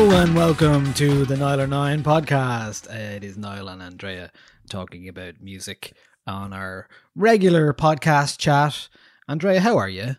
Hello and welcome to the Niall or Nine podcast. It is Niall and Andrea talking about music on our regular podcast chat. Andrea, how are you?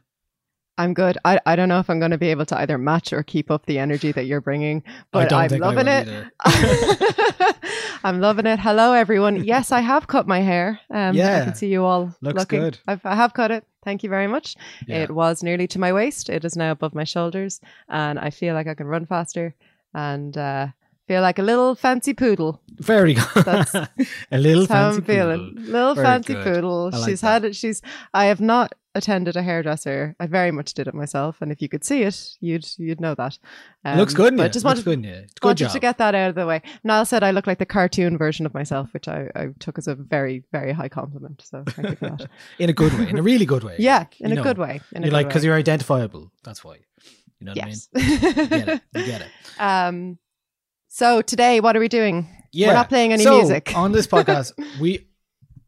I'm good. I, I don't know if I'm going to be able to either match or keep up the energy that you're bringing, but I'm loving it. I'm loving it. Hello, everyone. Yes, I have cut my hair. Um, I can see you all Looks looking. good. I've, I have cut it. Thank you very much. Yeah. It was nearly to my waist. It is now above my shoulders, and I feel like I can run faster and uh, feel like a little fancy poodle. Very good. That's- a little That's how fancy I'm feeling. poodle. Little Very fancy good. poodle. Like she's that. had it. She's. I have not attended a hairdresser. I very much did it myself, and if you could see it, you'd you'd know that. It looks good but you. just Looks wanted, good. Good wanted job. to get that out of the way. Niall said I look like the cartoon version of myself, which I, I took as a very very high compliment. So thank you for that. in a good way, in a really good way. yeah, in you a know, good way. In You're good like because you're identifiable. That's why. You know what yes. I mean? You get it. You get it. um. So today, what are we doing? Yeah. We're not playing any So, music on this podcast. we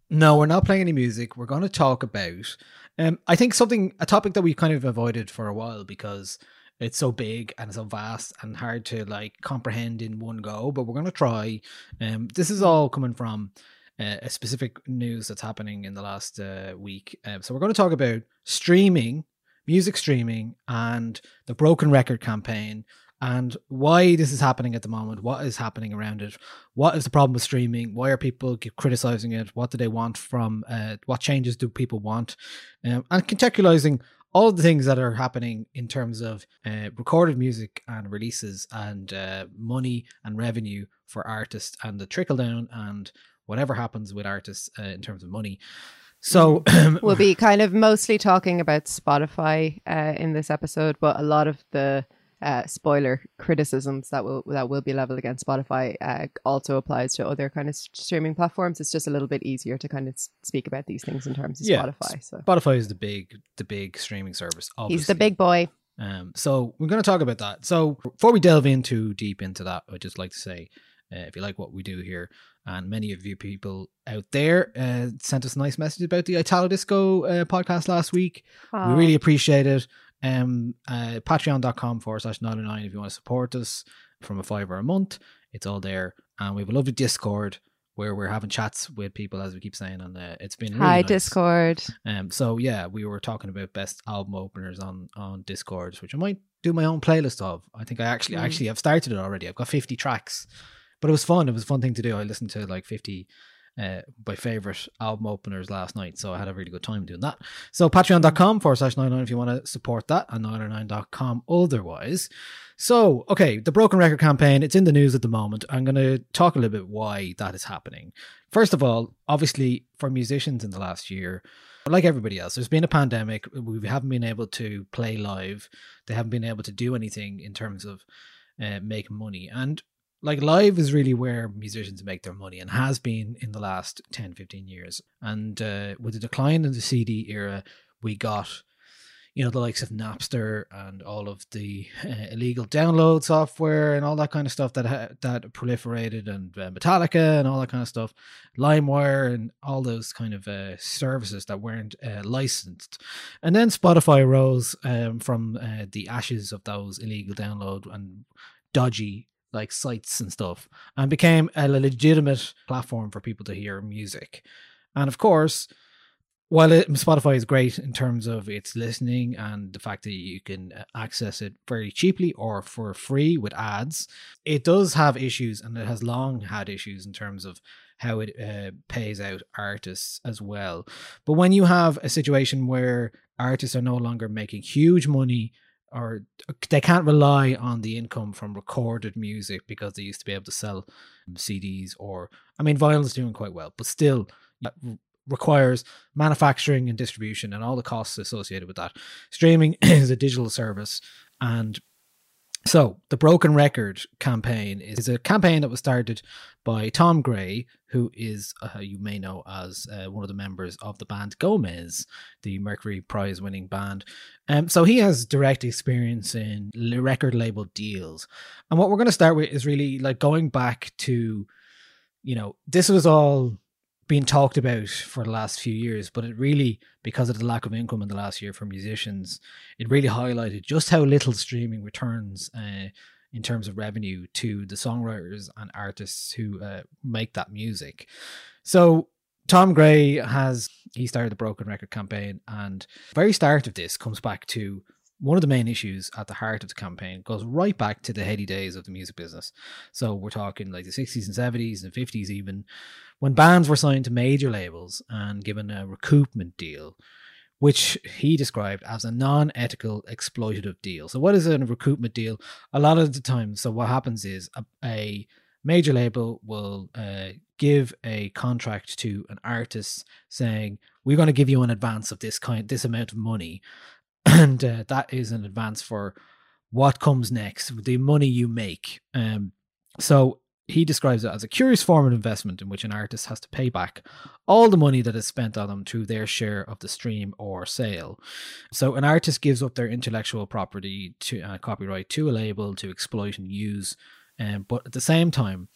no, we're not playing any music. We're going to talk about. Um, I think something a topic that we kind of avoided for a while because it's so big and so vast and hard to like comprehend in one go. But we're going to try. Um, this is all coming from uh, a specific news that's happening in the last uh, week. Um, so we're going to talk about streaming, music streaming, and the Broken Record campaign, and why this is happening at the moment. What is happening around it? What is the problem with streaming? Why are people criticizing it? What do they want from? Uh, what changes do people want? Um, and contextualizing all the things that are happening in terms of uh, recorded music and releases and uh, money and revenue for artists and the trickle down and whatever happens with artists uh, in terms of money. So we'll be kind of mostly talking about Spotify uh, in this episode, but a lot of the uh, spoiler criticisms that will that will be leveled against Spotify uh, also applies to other kind of streaming platforms. It's just a little bit easier to kind of speak about these things in terms of Yeah, Spotify. So Spotify is the big, the big streaming service. Obviously. he's the big boy. Um, so we're going to talk about that. So before we delve in too deep into that, I'd just like to say, uh, if you like what we do here, and many of you people out there uh, sent us a nice message about the Italo Disco uh, podcast last week. We really appreciate it. Um, uh, Patreon.com forward slash 99 if you want to support us from a five or a month. It's all there. And we have a lovely Discord where we're having chats with people, as we keep saying, and uh, it's been really Hi nice. Discord. Um, so yeah, we were talking about best album openers on on Discord, which I might do my own playlist of. I think I actually Mm. actually I've started it already. I've got fifty tracks, but it was fun. It was a fun thing to do. I listened to like fifty. Uh, my favorite album openers last night, so I had a really good time doing that. So patreon.com forward slash 99 if you want to support that, and 909.com otherwise. So, okay, the Broken Record campaign, it's in the news at the moment. I'm going to talk a little bit why that is happening. First of all, obviously, for musicians in the last year, like everybody else, there's been a pandemic. We haven't been able to play live. They haven't been able to do anything in terms of uh, making money. And like live is really where musicians make their money and has been in the last 10, 15 years. And uh, with the decline in the CD era, we got you know the likes of Napster and all of the uh, illegal download software and all that kind of stuff that ha- that proliferated and uh, Metallica and all that kind of stuff, LimeWire and all those kind of uh, services that weren't uh, licensed, and then Spotify rose um, from uh, the ashes of those illegal download and dodgy like sites and stuff and became a legitimate platform for people to hear music, and of course while it, Spotify is great in terms of its listening and the fact that you can uh, access it very cheaply or for free with ads, it does have issues and it has long had issues in terms of how it uh, pays out artists as well. But when you have a situation where artists are no longer making huge money or they can't rely on the income from recorded music because they used to be able to sell CDs or I mean vinyl is doing quite well, but still requires manufacturing and distribution and all the costs associated with that. Streaming is a digital service and so the Broken Record campaign is a campaign that was started by Tom Gray, who is uh, you may know as uh, one of the members of the band Gomez, the Mercury Prize winning band. Um, so he has direct experience in record label deals, and what we're going to start with is really like going back to, you know, this was all been talked about for the last few years, but it really, because of the lack of income in the last year for musicians, it really highlighted just how little streaming returns uh, in terms of revenue to the songwriters and artists who uh, make that music. So Tom Gray has he started the Broken Record campaign, and very start of this comes back to one of the main issues at the heart of the campaign goes right back to the heady days of the music business. So we're talking like the 60s and 70s and 50s, even when bands were signed to major labels and given a recoupment deal, which he described as a non ethical exploitative deal. So, what is a recoupment deal? A lot of the time, so what happens is a, a major label will uh, give a contract to an artist saying, We're going to give you an advance of this kind, this amount of money and uh, that is an advance for what comes next, the money you make. Um, so he describes it as a curious form of investment in which an artist has to pay back all the money that is spent on them through their share of the stream or sale. So an artist gives up their intellectual property to uh, copyright to a label to exploit and use, um, but at the same time,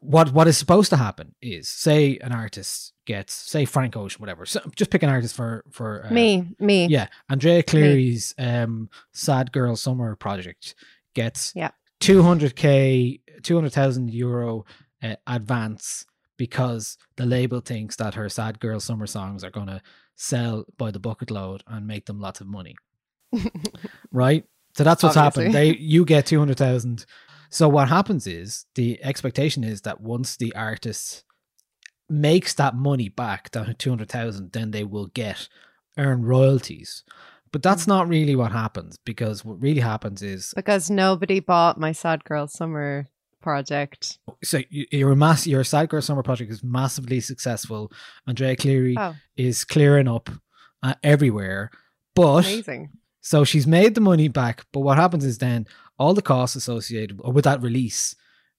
what what is supposed to happen is say an artist gets say Frank Ocean whatever so just pick an artist for for uh, me me. yeah Andrea Cleary's um Sad Girl Summer project gets yeah. 200k 200,000 euro uh, advance because the label thinks that her Sad Girl Summer songs are going to sell by the bucket load and make them lots of money. Right? So that's what's Obviously. happened. They you get 200,000 so what happens is the expectation is that once the artist makes that money back, that two hundred thousand, then they will get earn royalties. But that's not really what happens because what really happens is because nobody bought my sad girl summer project. so your mass your Sad Girl Summer project is massively successful. Andrea Cleary Oh, is clearing up uh, everywhere, but amazing. So she's made the money back, but what happens is then all the costs associated with that release,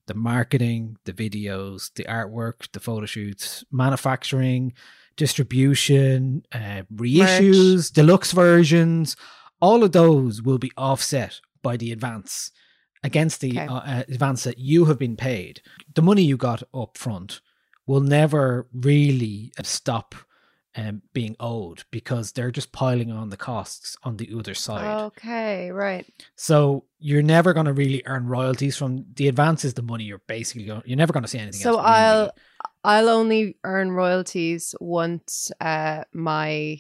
the marketing, the videos, the artwork, the photo shoots, manufacturing, distribution, uh, reissues, deluxe versions, all of those will be offset by the advance against the Okay. uh, uh, advance that you have been paid. The money you got up front will never really stop um, being owed because they're just piling on the costs on the other side. Okay, right. So you're never going to really earn royalties from the advances. The money you're basically going, you're never going to see anything. So else I'll. I'll only earn royalties once uh my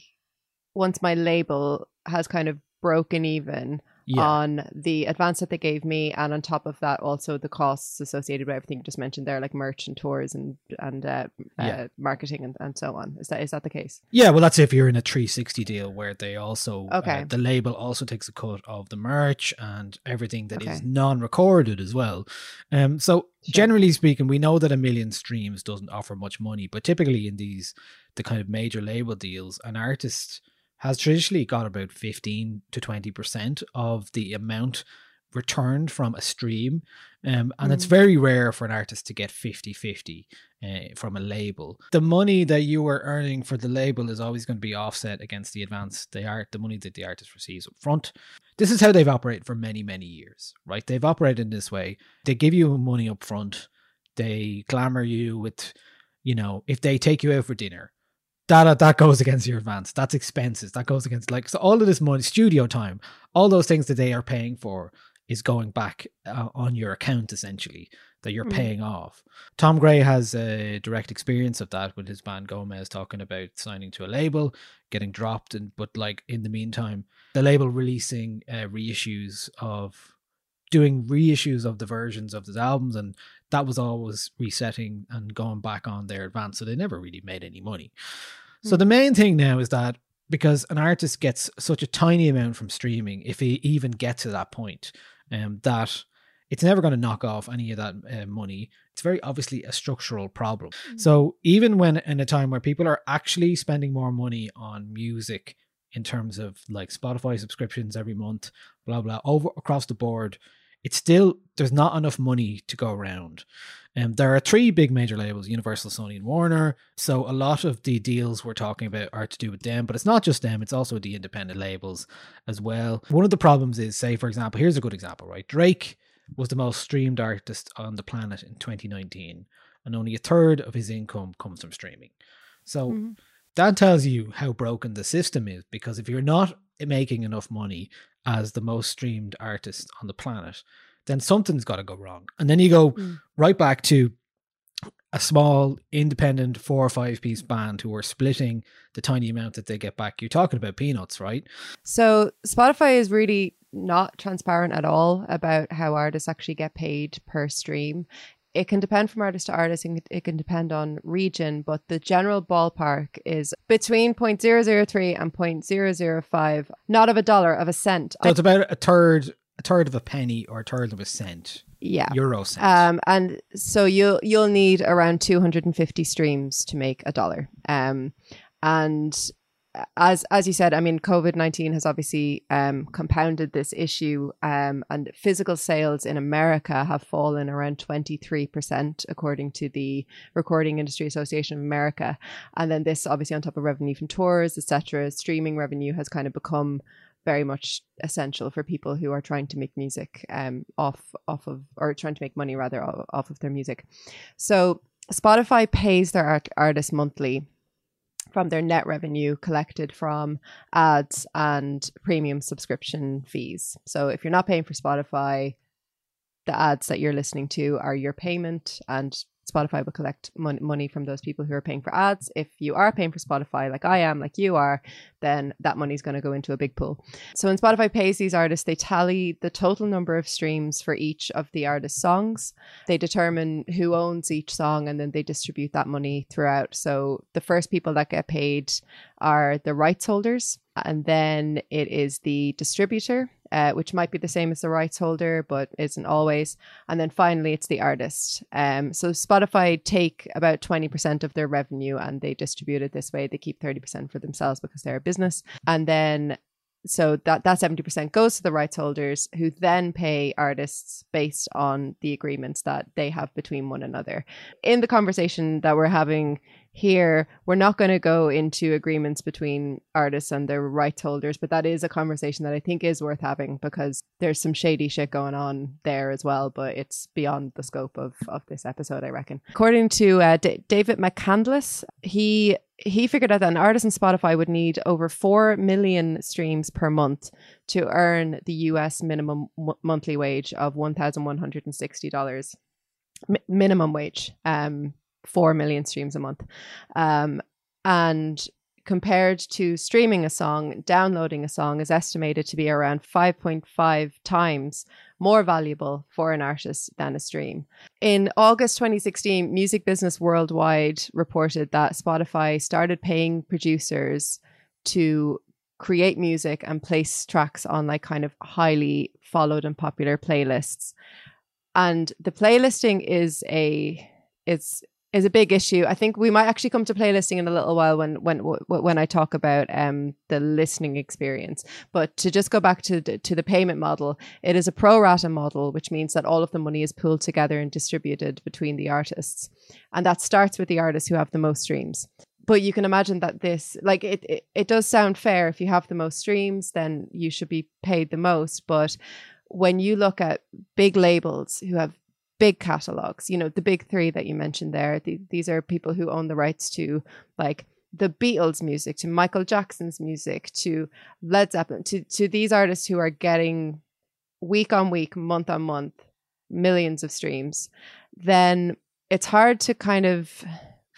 once my label has kind of broken even Yeah. on the advance that they gave me, and on top of that, also the costs associated with everything you just mentioned there, like merch and tours and and uh, Yeah. uh, marketing and, and so on. Is that is that the case? Yeah, well, that's if you're in a 360 deal where they also, uh, Okay. the label also takes a cut of the merch and everything that is Okay. non-recorded as well. Um, so generally speaking, we know that a million streams doesn't offer much money, but typically in these the kind of major label deals, an artist has traditionally got about 15 to 20 percent of the amount returned from a stream um, and it's Mm. very rare for an artist to get 50-50 uh, from a label. The money that you are earning for the label is always going to be offset against the advance the art the money that the artist receives up front this is how they've operated for many many years right? They've operated in this way. They give you money up front they glamour you with you know if they take you out for dinner that that goes against your advance that's expenses that goes against like so all of this money studio time all those things that they are paying for is going back uh, on your account essentially that you're Mhm. paying off. Tom Gray has a direct experience of that with his band Gomez talking about signing to a label, getting dropped, and but like in the meantime, the label releasing uh, reissues of doing reissues of the versions of the albums, and that was always resetting and going back on their advance, so they never really made any money. So the main thing now is that because an artist gets such a tiny amount from streaming, if he even gets to that point, um, that it's never going to knock off any of that uh, money. It's very obviously a structural problem. So even when in a time where people are actually spending more money on music in terms of like Spotify subscriptions every month, blah blah, over across the board, it's still there's not enough money to go around. Um, there are three big major labels: Universal, Sony, and Warner. So a lot of the deals we're talking about are to do with them, but it's not just them; it's also the independent labels as well. One of the problems is, say, for example, here's a good example, right? Drake was the most streamed artist on the planet in 2019, and only a third of his income comes from streaming. So Mhm. that tells you how broken the system is because if you're not making enough money as the most streamed artist on the planet, then something's got to go wrong. And then you go Mm. right back to a small independent four or five piece band who are splitting the tiny amount that they get back. You're talking about peanuts, right? So Spotify is really not transparent at all about how artists actually get paid per stream. It can depend from artist to artist and it can depend on region, but the general ballpark is between 0.003 and 0.005, not of a dollar, of a cent. So it's about a third, a third of a penny or a third of a cent, yeah. euro cent. Um, and so you'll you'll need around 250 streams to make a dollar. Um, and as as you said, I mean, COVID 19 has obviously um, compounded this issue. Um, and physical sales in America have fallen around 23 percent, according to the Recording Industry Association of America. And then this, obviously, on top of revenue from tours, etc., streaming revenue has kind of become very much essential for people who are trying to make music um, off off of or trying to make money rather off of their music. So Spotify pays their art- artists monthly from their net revenue collected from ads and premium subscription fees. So if you're not paying for Spotify, the ads that you're listening to are your payment and Spotify will collect mon- money from those people who are paying for ads. If you are paying for Spotify, like I am, like you are, then that money is going to go into a big pool. So when Spotify pays these artists, they tally the total number of streams for each of the artist's songs. They determine who owns each song and then they distribute that money throughout. So the first people that get paid are the rights holders, and then it is the distributor, uh, which might be the same as the rights holder, but isn't always. And then finally, it's the artist. Um, so Spotify take about 20% of their revenue and they distribute it this way. They keep 30% for themselves because they're a business. And then so that that 70% goes to the rights holders who then pay artists based on the agreements that they have between one another. In the conversation that we're having here, we're not going to go into agreements between artists and their rights holders, but that is a conversation that I think is worth having because there's some shady shit going on there as well, but it's beyond the scope of, of this episode, I reckon. According to uh, D- David McCandless, he he figured out that an artist on Spotify would need over 4 million streams per month to earn the US minimum m- monthly wage of $1,160. Mi- minimum wage, um, 4 million streams a month. Um, and compared to streaming a song, downloading a song is estimated to be around 5.5 times more valuable for an artist than a stream. In August 2016, Music Business Worldwide reported that Spotify started paying producers to create music and place tracks on like kind of highly followed and popular playlists. And the playlisting is a it's is a big issue. I think we might actually come to playlisting in a little while when when when I talk about um the listening experience. But to just go back to the, to the payment model, it is a pro rata model, which means that all of the money is pooled together and distributed between the artists, and that starts with the artists who have the most streams. But you can imagine that this, like, it, it it does sound fair. If you have the most streams, then you should be paid the most. But when you look at big labels who have big catalogs you know the big three that you mentioned there the, these are people who own the rights to like the beatles music to michael jackson's music to led zeppelin to, to these artists who are getting week on week month on month millions of streams. Then it's hard to kind of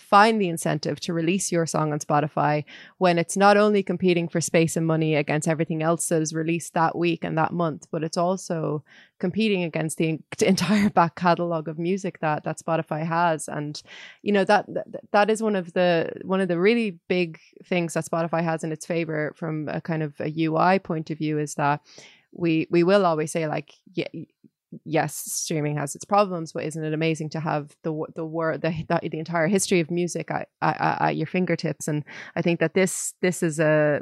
find the incentive to release your song on Spotify when it's not only competing for space and money against everything else that is released that week and that month, but it's also competing against the entire back catalog of music that that Spotify has. And you know that that is one of the one of the really big things that Spotify has in its favor from a kind of a UI point of view is that we we will always say like yeah yes, streaming has its problems, but isn't it amazing to have the the word the, the, the entire history of music at, at, at your fingertips? And I think that this this is a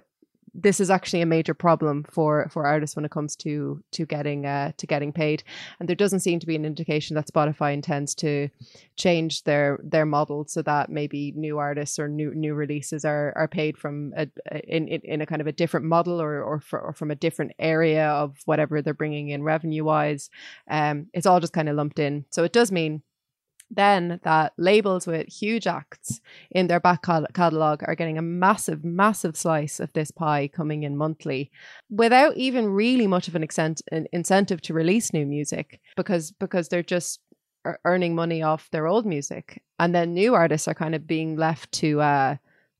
this is actually a major problem for for artists when it comes to to getting uh, to getting paid. And there doesn't seem to be an indication that Spotify intends to change their their model so that maybe new artists or new new releases are are paid from a, in in a kind of a different model or or, for, or from a different area of whatever they're bringing in revenue wise um it's all just kind of lumped in. So it does mean then that labels with huge acts in their back catalogue are getting a massive, massive slice of this pie coming in monthly without even really much of an, an incentive to release new music because because they're just earning money off their old music. And then new artists are kind of being left to uh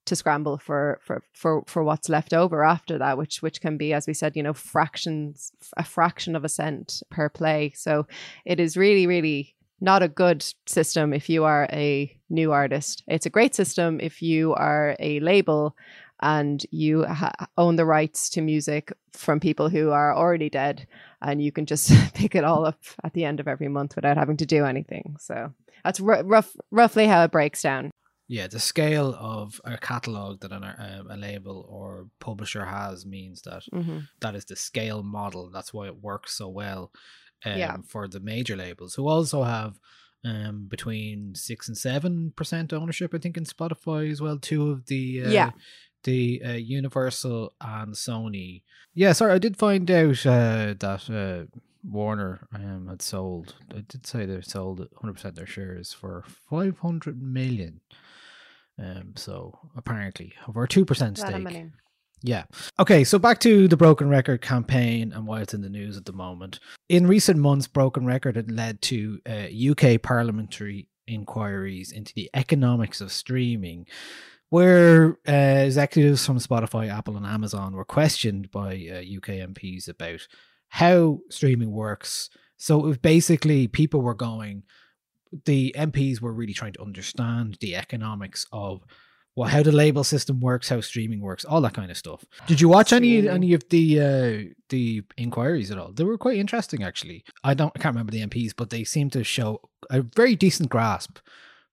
to scramble for for for for what's left over after that which which can be as we said you know fractions a fraction of a cent per play so it is really really not a good system if you are a new artist. It's a great system if you are a label and you ha- own the rights to music from people who are already dead and you can just pick it all up at the end of every month without having to do anything. So that's r- rough, roughly how it breaks down. Yeah, the scale of a catalog that an, uh, a label or publisher has means that, mm-hmm. that is the scale model. That's why it works so well um, Yeah. for the major labels who also have um, between six and seven percent ownership. I think in Spotify as well. Two of the uh, Yeah. the uh, Universal and Sony. Yeah, sorry, I did find out uh, that uh, Warner um, had sold. I did say they sold 100 percent their shares for 500 million. Um, so apparently over a two percent stake. Yeah. Okay, so back to the Broken Record campaign and why it's in the news at the moment. In recent months, Broken Record had led to uh, UK parliamentary inquiries into the economics of streaming, where uh, executives from Spotify, Apple, and Amazon were questioned by uh, UK MPs about how streaming works. So it was basically people were going, the MPs were really trying to understand the economics of well, how the label system works, how streaming works, all that kind of stuff. Did you watch any any of the uh, the inquiries at all? They were quite interesting, actually. I don't, I can't remember the MPs, but they seem to show a very decent grasp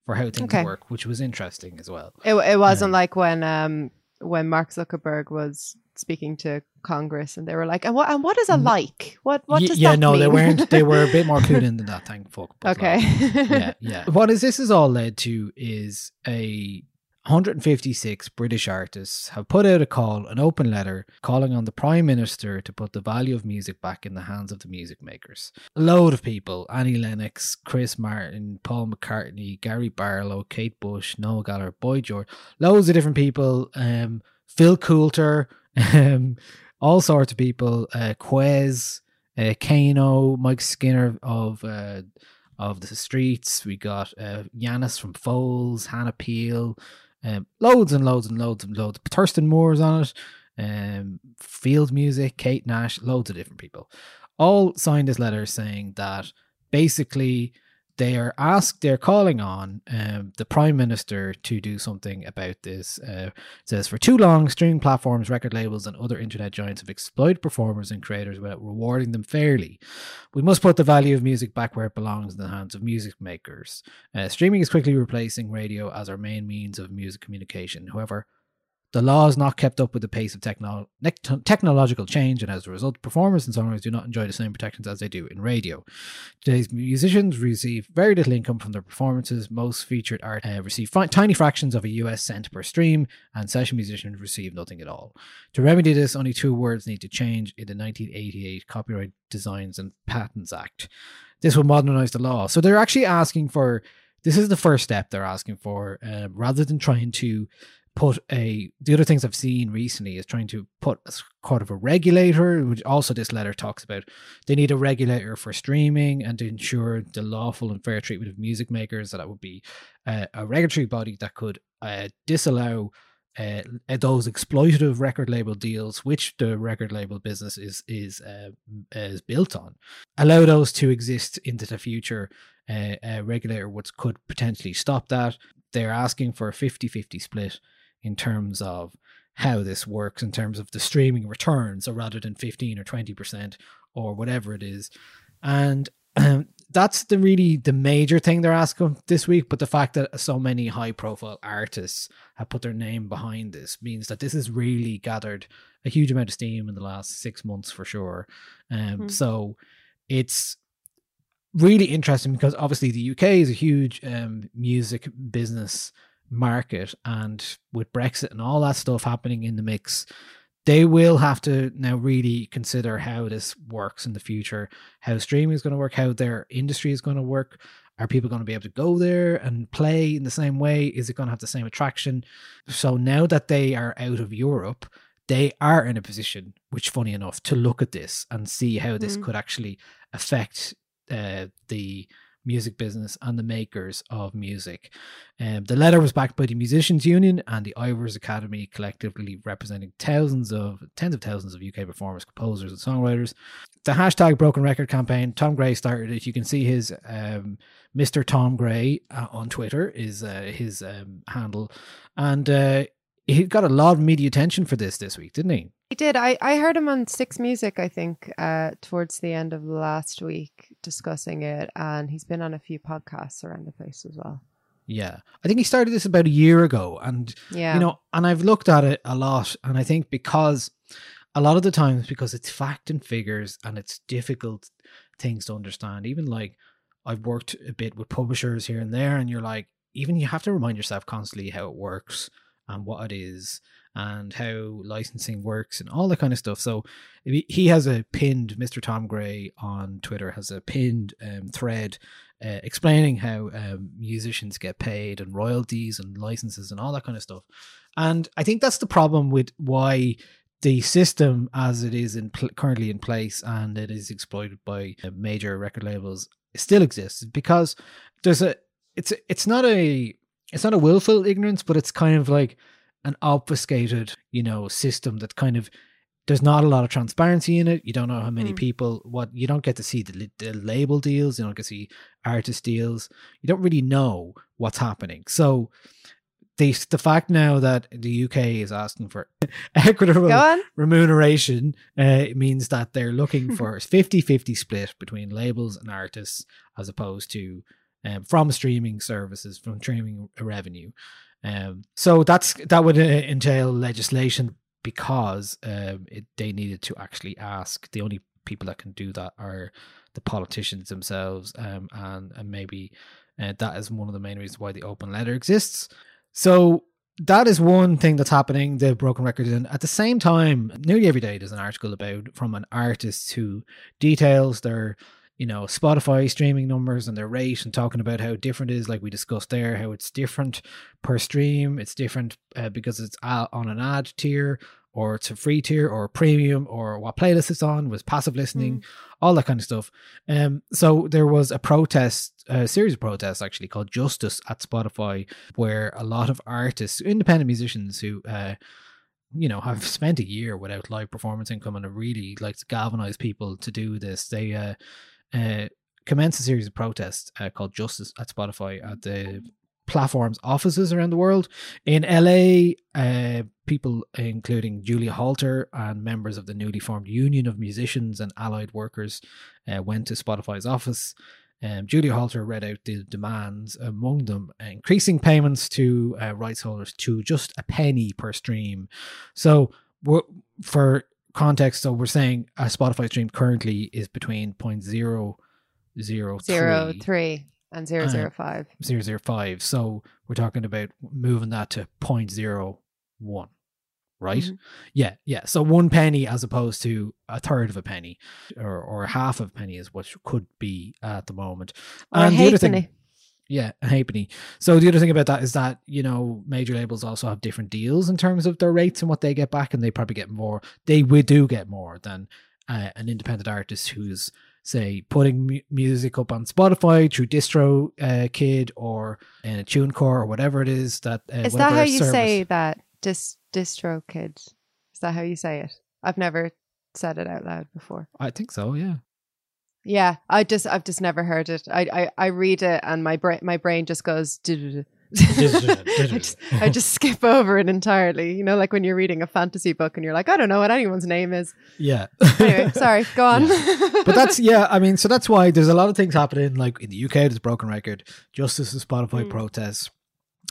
for how things Okay. work, which was interesting as well. It, it wasn't Um, like when um when Mark Zuckerberg was speaking to Congress and they were like, and what and what is a like? What what does yeah, that no, they weren't. They were a bit more clued in than that. Thank fuck. okay. like, yeah, yeah. What is this has all led to is a 156 British artists have put out a call, an open letter, calling on the Prime Minister to put the value of music back in the hands of the music makers. A load of people Annie Lennox, Chris Martin, Paul McCartney, Gary Barlow, Kate Bush, Noel Gallagher, Boy George, loads of different people. Um, Phil Coulter, um, all sorts of people. Uh, Quez, uh, Kano, Mike Skinner of uh, of the streets. We got uh, Yannis from Foals, Hannah Peel, Um, loads and loads and loads and loads. Thurston Moore's on it. Um, Field Music, Kate Nash, loads of different people, all signed this letter saying that basically they are asked, they're calling on um, the prime minister to do something about this. Uh, says for too long, streaming platforms, record labels, and other internet giants have exploited performers and creators without rewarding them fairly. We must put the value of music back where it belongs in the hands of music makers. Uh, streaming is quickly replacing radio as our main means of music communication. However, the law is not kept up with the pace of techno- nec- technological change, and as a result, performers and songwriters do not enjoy the same protections as they do in radio. Today's musicians receive very little income from their performances. Most featured art uh, receive fi- tiny fractions of a US cent per stream, and session musicians receive nothing at all. To remedy this, only two words need to change in the 1988 Copyright Designs and Patents Act. This will modernize the law. So they're actually asking for this is the first step they're asking for, uh, rather than trying to put a the other things I've seen recently is trying to put a sort of a regulator, which also this letter talks about. They need a regulator for streaming and to ensure the lawful and fair treatment of music makers. That would be uh, a regulatory body that could uh, disallow uh, those exploitative record label deals, which the record label business is is uh, is built on, allow those to exist into the future. Uh, a regulator would could potentially stop that. They're asking for a 50-50 split in terms of how this works in terms of the streaming returns, or rather than 15 or 20% or whatever it is. And um, that's the really the major thing they're asking this week. But the fact that so many high profile artists have put their name behind this means that this has really gathered a huge amount of steam in the last six months for sure. Um, Mhm. So it's really interesting because obviously the UK is a huge um, music business market, and with Brexit and all that stuff happening in the mix, they will have to now really consider how this works in the future, how streaming is going to work, how their industry is going to work. Are people going to be able to go there and play in the same way? Is it going to have the same attraction? So now that they are out of Europe, they are in a position, which funny enough, to look at this and see how this Mm. could actually affect uh, the music business and the makers of music. Um, the letter was backed by the Musicians Union and the Ivors Academy, collectively representing thousands of tens of thousands of UK performers, composers, and songwriters. The hashtag Broken Record campaign, Tom Gray started it. You can see his um, Mr. Tom Gray uh, on Twitter is uh, his um, handle, and uh, he got a lot of media attention for this this week, didn't he? He did. I, I heard him on Six Music, I think, uh, towards the end of last week discussing it. And he's been on a few podcasts around the place as well. Yeah, I think he started this about a year ago, and Yeah. you know, and I've looked at it a lot, and I think because a lot of the times because it's fact and figures and it's difficult things to understand. Even like I've worked a bit with publishers here and there, and you're like, even you have to remind yourself constantly how it works and what it is and how licensing works and all that kind of stuff. So he has a pinned Mr. Tom Gray on Twitter has a pinned um, thread uh, explaining how um, musicians get paid and royalties and licenses and all that kind of stuff. And I think that's the problem with why the system as it is in pl- currently in place and it is exploited by uh, major record labels still exists because there's a it's a, it's not a it's not a willful ignorance but it's kind of like an obfuscated you know system that kind of there's not a lot of transparency in it. You don't know how many Mm. people what you don't get to see the, the label deals. You don't get to see artist deals. You don't really know what's happening. So the the fact now that the UK is asking for equitable remuneration uh, means that they're looking for a 50-50 split between labels and artists as opposed to um, from streaming services from streaming revenue. Um, so that's that would uh, entail legislation because um, it, they needed to actually ask. The only people that can do that are the politicians themselves um, and, and maybe uh, that is one of the main reasons why the open letter exists. So that is one thing that's happening the broken record and at the same time nearly every day there's an article about from an artist who details their you know spotify streaming numbers and their rate and talking about how different it is like we discussed there how it's different per stream it's different uh, because it's on an ad tier or it's a free tier or premium or what playlist it's on was passive listening, all that kind of stuff. Um, so there was a protest, a series of protests actually called Justice at Spotify, where a lot of artists, independent musicians who, uh, you know, have spent a year without live performance income and have really like to galvanize people to do this. They uh, uh, commenced a series of protests uh, called Justice at Spotify at the platform's offices around the world. In LA, uh, people including Julia Holter and members of the newly formed Union of Musicians and Allied Workers uh, went to Spotify's office. Um, Julia Holter read out the demands, among them increasing payments to uh, rights holders to just a penny per stream. So, for context, so we're saying a Spotify stream currently is between point zero zero Zero three three and zero Uh, zero five. zero zero five. So we're talking about moving that to point zero one, right? Mhm. Yeah, yeah. So one penny as opposed to a third of a penny, or or half of a penny is what could be at the moment. Or And the other thing- halfpenny. Yeah, a halfpenny. So the other thing about that is that you know major labels also have different deals in terms of their rates and what they get back, and they probably get more. They we do get more than uh, an independent artist who's say putting mu- music up on Spotify through Distro uh, Kid or in a TuneCore or whatever it is that. Uh, Is that how you service- say that? Dis DistroKid. Is that how you say it? I've never said it out loud before. I think so. Yeah. Yeah, I just I've just never heard it. I I, I read it and my brain my brain just goes. I, just, I just skip over it entirely. You know, like when you're reading a fantasy book and you're like, I don't know what anyone's name is. Yeah. Anyway, sorry, go on. but that's yeah i mean so that's why there's a lot of things happening like in the uk there's broken record justice and spotify Mm. protests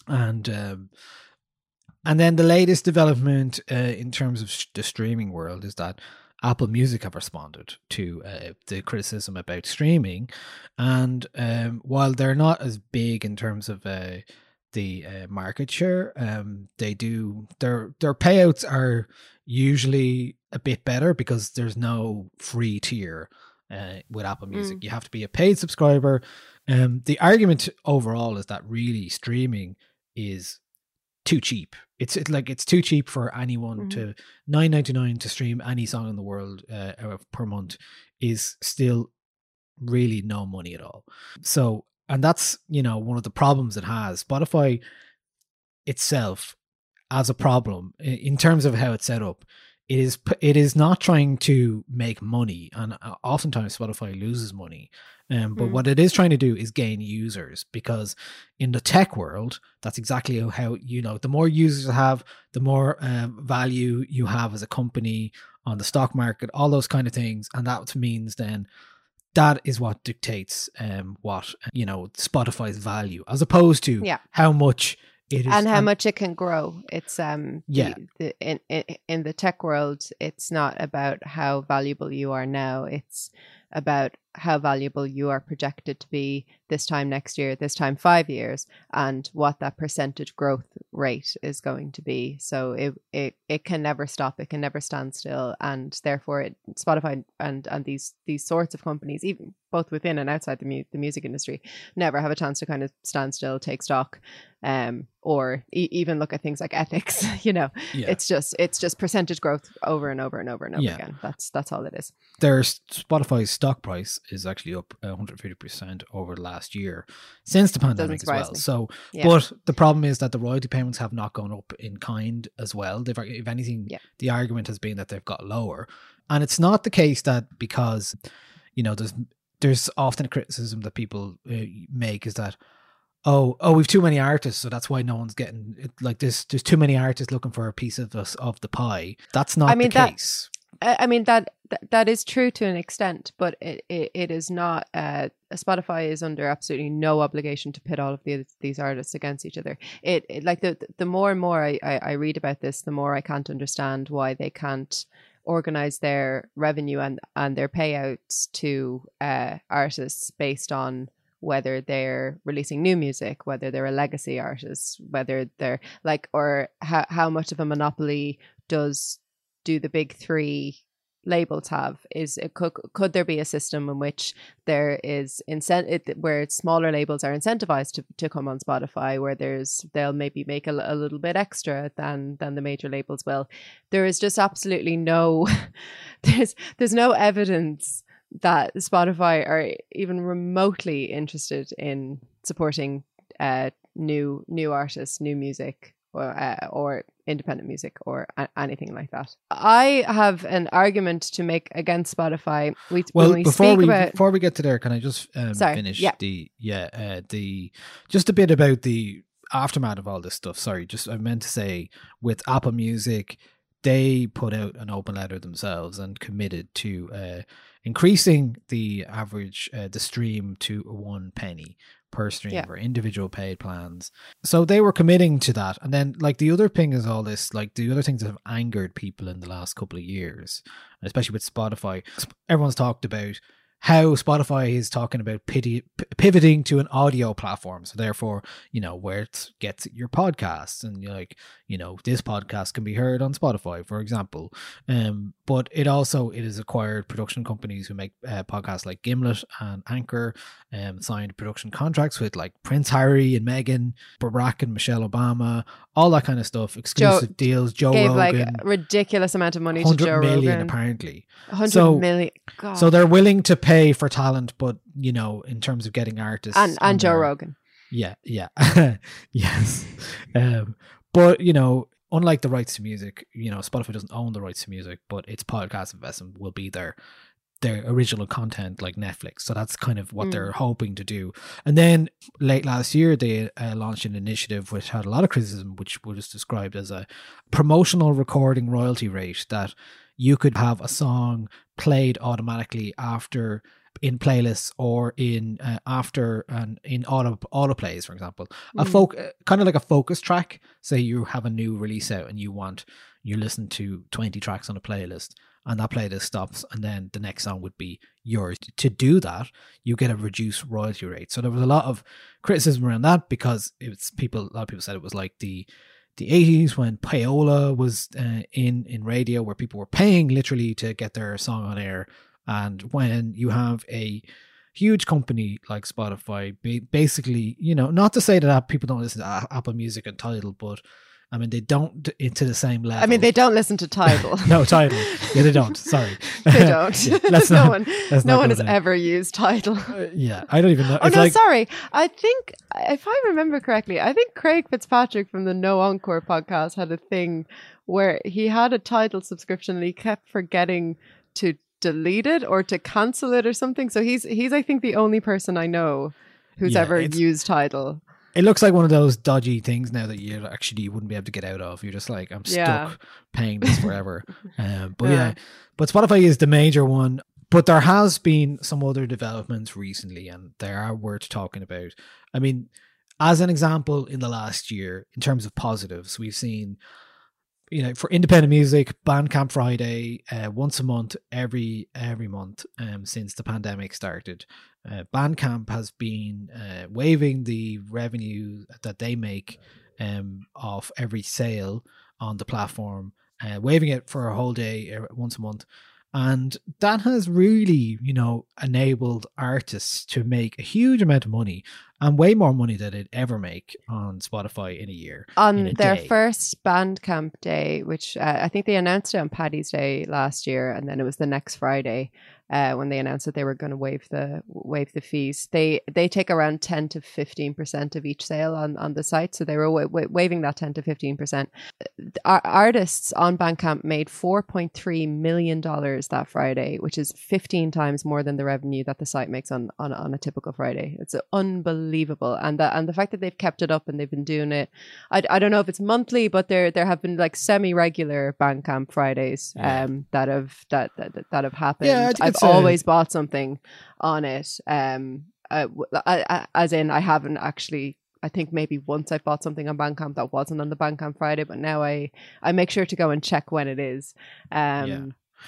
and um and then the latest development uh, in terms of sh- the streaming world is that apple music have responded to uh, the criticism about streaming and um while they're not as big in terms of uh the uh, market share um they do their their payouts are usually a bit better because there's no free tier uh, with Apple Music. You have to be a paid subscriber. Um, the argument overall is that really streaming is too cheap. It's it, like it's too cheap for anyone Mhm. to nine ninety nine to stream any song in the world uh, per month is still really no money at all. So, and that's you know one of the problems it has. Spotify itself as a problem in terms of how it's set up it is it is not trying to make money and uh, oftentimes spotify loses money um, but Mm. what it is trying to do is gain users because in the tech world that's exactly how, how you know the more users you have the more um, value you have as a company on the stock market all those kind of things and that means then that is what dictates um, what you know spotify's value as opposed to Yeah. how much it is and how much it can grow. It's um the- Yeah. the, in, in in the tech world, it's not about how valuable you are now. It's about how valuable you are projected to be this time next year, this time five years, and what that percentage growth rate is going to be. So it it, it can never stop. It can never stand still, and therefore, it, Spotify and and these these sorts of companies, even both within and outside the mu- the music industry, never have a chance to kind of stand still, take stock, um, or e- even look at things like ethics. you know, Yeah. it's just it's just percentage growth over and over and over and over Yeah. again. That's that's all it is. their s- Spotify's stock price is actually up 150% over last year since the pandemic as well. me. So, Yeah. but the problem is that the royalty payments have not gone up in kind as well. They've, if anything, Yeah. the argument has been that they've got lower. And it's not the case that because, you know, there's there's often a criticism that people uh, make is that oh oh we've too many artists so that's why no one's getting it, like there's there's too many artists looking for a piece of us of the pie that's not I mean, the that- case I mean that that, that is true to an extent, but it, it, it is not. Uh, Spotify is under absolutely no obligation to pit all of the, these artists against each other. It, it like the the more and more I, I, I read about this, the more I can't understand why they can't organize their revenue and and their payouts to uh, artists based on whether they're releasing new music, whether they're a legacy artist, whether they're like, or how how much of a monopoly does do the big three labels have is it could could there be a system in which there is incentive where smaller labels are incentivized to, to come on Spotify where there's they'll maybe make a, a little bit extra than than the major labels will? There is just absolutely no there's there's no evidence that Spotify are even remotely interested in supporting uh, new new artists, new music, or uh, or independent music, or a- anything like that. I have an argument to make against Spotify. We Well, we before we about before we get to there, can I just um, finish yeah. the yeah uh, the just a bit about the aftermath of all this stuff? Sorry, just I meant to say with Apple Music, they put out an open letter themselves and committed to uh, increasing the average uh, the stream to one penny per stream Yeah. for individual paid plans. So they were committing to that. And then like the other thing is all this like the other things that have angered people in the last couple of years, especially with Spotify. Everyone's talked about how Spotify is talking about pity, p- pivoting to an audio platform. So therefore, you know, where it gets your podcasts and you're like, you know, this podcast can be heard on Spotify, for example. Um, but it also it has acquired production companies who make uh, podcasts like Gimlet and Anchor, um, signed production contracts with like Prince Harry and Meghan, Barack and Michelle Obama, all that kind of stuff. Exclusive deals. Joe gave like Rogan, a ridiculous amount of money to Joe million Rogan. apparently. Hundred So- million. God. So they're willing to pay for talent, but you know, in terms of getting artists and and Joe Rogan. Yeah, yeah, yes. Um, but you know, unlike the rights to music, you know, Spotify doesn't own the rights to music, but its podcast investment will be their their original content, like Netflix. So that's kind of what Mm. they're hoping to do. And then late last year, they uh, launched an initiative which had a lot of criticism, which was described as a promotional recording royalty rate that you could have a song played automatically after in playlists or in uh, after and in auto auto plays for example. A Mm. folk uh, kind of like a focus track. Say you have a new release out and you want you listen to 20 tracks on a playlist and that playlist stops and then the next song would be yours. To do that you get a reduced royalty rate. So there was a lot of criticism around that because it's people a lot of people said it was like the the 80s when payola was uh, in in radio where people were paying literally to get their song on air. And when you have a huge company like spotify basically you know not to say that people don't listen to apple music and tidal but i mean they don't into the same level I mean, they don't listen to Tidal. no tidal yeah they don't sorry they don't. Yeah, no not- one, no one has there. ever used Tidal. Uh, yeah i don't even know Oh it's no, like sorry. I think if I remember correctly, I think Craig Fitzpatrick from the No Encore podcast had a thing where he had a Tidal subscription and he kept forgetting to delete it or to cancel it or something. So he's he's I think the only person I know who's Yeah, ever used Tidal. It looks like one of those dodgy things now that you actually you wouldn't be able to get out of. You're just like, I'm stuck Yeah. paying this forever. um, but Yeah. yeah, but Spotify is the major one. But there has been some other developments recently, and they are worth talking about. I mean, as an example, in the last year, in terms of positives, we've seen, you know, for independent music, Bandcamp Friday, uh, once a month, every every month, um, since the pandemic started. Uh, Bandcamp has been uh, waiving the revenue that they make um, off every sale on the platform, uh, waiving it for a whole day uh, once a month. And that has really, you know, enabled artists to make a huge amount of money and way more money than they'd ever make on Spotify in a year. on a their day. first Bandcamp day, which uh, I think they announced it on Paddy's Day last year, and then it was the next Friday uh, when they announced that they were going to waive the waive the fees. They they take around ten to fifteen percent of each sale on, on the site, so they were wa- wa- waiving that ten to fifteen percent. Our artists on Bandcamp made four point three million dollars that Friday, which is fifteen times more than the revenue that the site makes on on, on a typical Friday. It's unbelievable, and the and the fact that they've kept it up and they've been doing it I, I don't know if it's monthly, but there there have been like semi regular Bandcamp Fridays Yeah. um that have that that, that have happened. Yeah, I I've a- always bought something on it. Um, uh, w- I- I- as in I haven't actually. I think maybe once I bought something on Bandcamp that wasn't on the Bandcamp Friday, but now I I make sure to go and check when it is. Um, Yeah.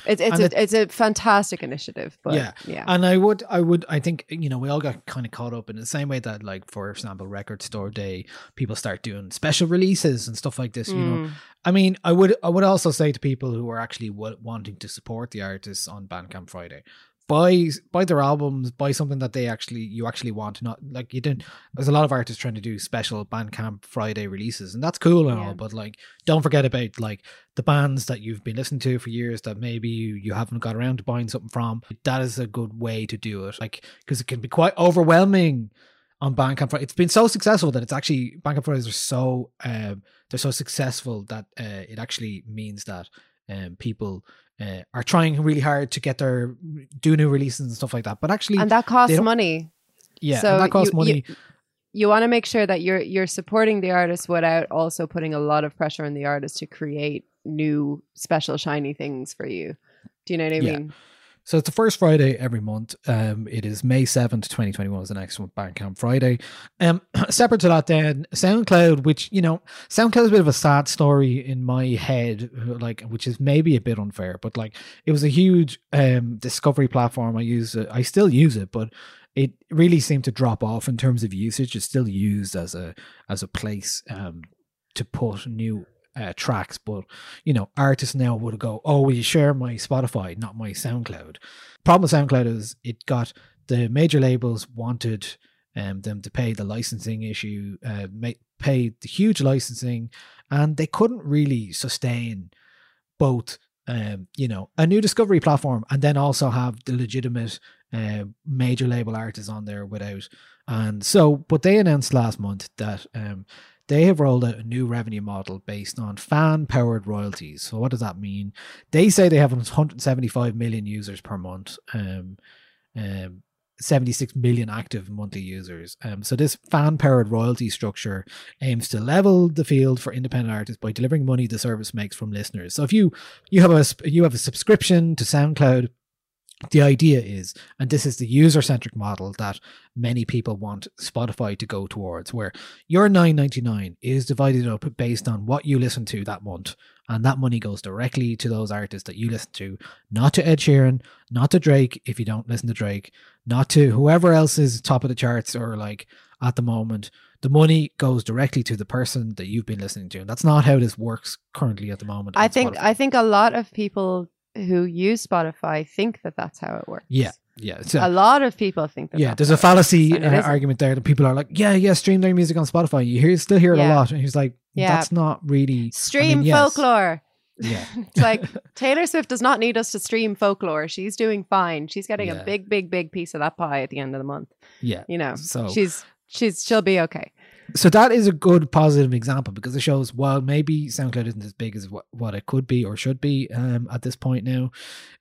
It's it's And a, it- it's a fantastic initiative. But yeah, yeah, And I would, I would, I think you know, we all got kind of caught up in the same way that, like, for example, Record Store Day, people start doing special releases and stuff like this. You know, Mm. I mean, I would, I would also say to people who are actually w- wanting to support the artists on Bandcamp Friday. Buy buy their albums, buy something that they actually you actually want. Not like you didn't. There's a lot of artists trying to do special Bandcamp Friday releases, and that's cool and Yeah. all. But like, don't forget about like the bands that you've been listening to for years that maybe you, you haven't got around to buying something from. That is a good way to do it. Like, because it can be quite overwhelming on Bandcamp Friday. It's been so successful that it's actually Bandcamp Fridays are so um they're so successful that uh, it actually means that um people uh, are trying really hard to get their do new releases and stuff like that. But actually, and that costs money. yeah, so that costs you- money. you- You want to make sure that you're you're supporting the artist without also putting a lot of pressure on the artist to create new special shiny things for you. Do you know what I Yeah. mean? So it's the first Friday every month. Um, it is May seventh, twenty twenty one, is the next one, Bandcamp Friday. Um, separate to that, then SoundCloud, which you know, SoundCloud is a bit of a sad story in my head, like which is maybe a bit unfair, but like it was a huge um discovery platform. I use it, I still use it, but it really seemed to drop off in terms of usage. It's still used as a as a place um to put new uh, tracks, but you know, artists now would go, "Oh, will you share my Spotify, not my SoundCloud?" Problem with SoundCloud is it got the major labels wanted um, them to pay the licensing issue, uh, pay the huge licensing, and they couldn't really sustain both. Um, you know, a new discovery platform, and then also have the legitimate uh, major label artists on there without. And so, but they announced last month that um, they have rolled out a new revenue model based on fan powered royalties. So what does that mean? They say they have 175 million users per month. Um, um, 76 million active monthly users. Um, so this fan powered royalty structure aims to level the field for independent artists by delivering money the service makes from listeners. So if you you have a you have a subscription to SoundCloud, the idea is, and this is the user centric model that many people want Spotify to go towards, where your nine ninety nine is divided up based on what you listen to that month, and that money goes directly to those artists that you listen to, not to Ed Sheeran, not to Drake if you don't listen to Drake, not to whoever else is top of the charts or like at the moment. The money goes directly to the person that you've been listening to, and that's not how this works currently at the moment. I think Spotify. I think a lot of people who use Spotify think that that's how it works. yeah, yeah. So, a lot of people think that. yeah, there's a fallacy uh, argument there that people are like, yeah, yeah, stream their music on Spotify. You hear, still hear it a lot, and he's like, Yeah. that's not really. Stream I mean, yes. folklore. Yeah, It's like Taylor Swift does not need us to stream folklore. She's doing fine. She's getting Yeah. a big, big, big piece of that pie at the end of the month. yeah. You know, So- she's she's she'll be okay. So that is a good positive example because it shows while maybe SoundCloud isn't as big as what, what it could be or should be um, at this point now,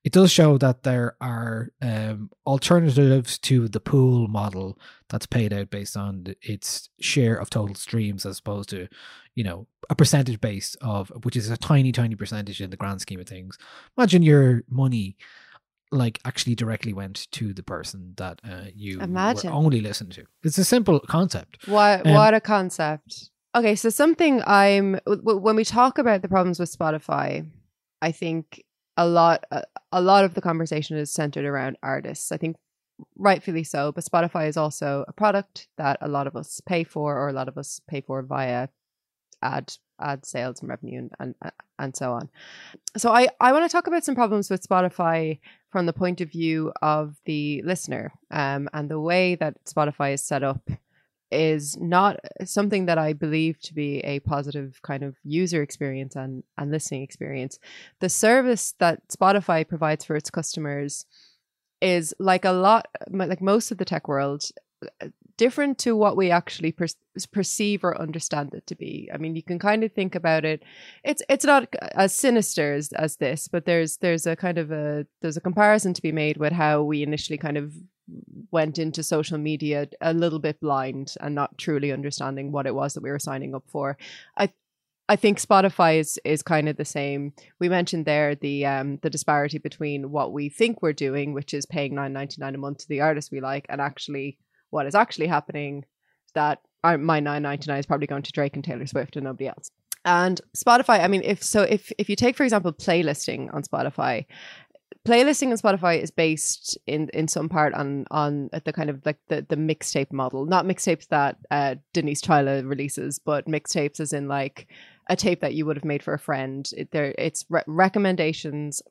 it does show that there are um, alternatives to the pool model that's paid out based on its share of total streams as opposed to, you know, a percentage base of which is a tiny, tiny percentage in the grand scheme of things. Imagine your money like actually directly went to the person that uh, you Imagine. only listen to. It's a simple concept. What Um, what a concept. Okay, so something I'm w- w- when we talk about the problems with Spotify, I think a lot a, a lot of the conversation is centered around artists. I think rightfully so, but Spotify is also a product that a lot of us pay for or a lot of us pay for via ad ad sales and revenue and and, and so on. So I I want to talk about some problems with Spotify from the point of view of the listener um, and the way that Spotify is set up is not something that I believe to be a positive kind of user experience and, and listening experience. The service that Spotify provides for its customers is like a lot, like most of the tech world, different to what we actually per- perceive or understand it to be. I mean, you can kind of think about it. It's it's not as sinister as, as this, but there's there's a kind of a there's a comparison to be made with how we initially kind of went into social media a little bit blind and not truly understanding what it was that we were signing up for. I I think Spotify is is kind of the same. We mentioned there the um the disparity between what we think we're doing, which is paying nine ninety nine a month to the artist we like, and actually what is actually happening that uh, my nine ninety nine is probably going to Drake and Taylor Swift and nobody else. And Spotify, I mean, if so, if if you take for example playlisting on Spotify, playlisting on Spotify is based in in some part on on the kind of like the the mixtape model, not mixtapes that uh, Denise Tyler releases, but mixtapes as in like a tape that you would have made for a friend. It, there, it's re- recommendations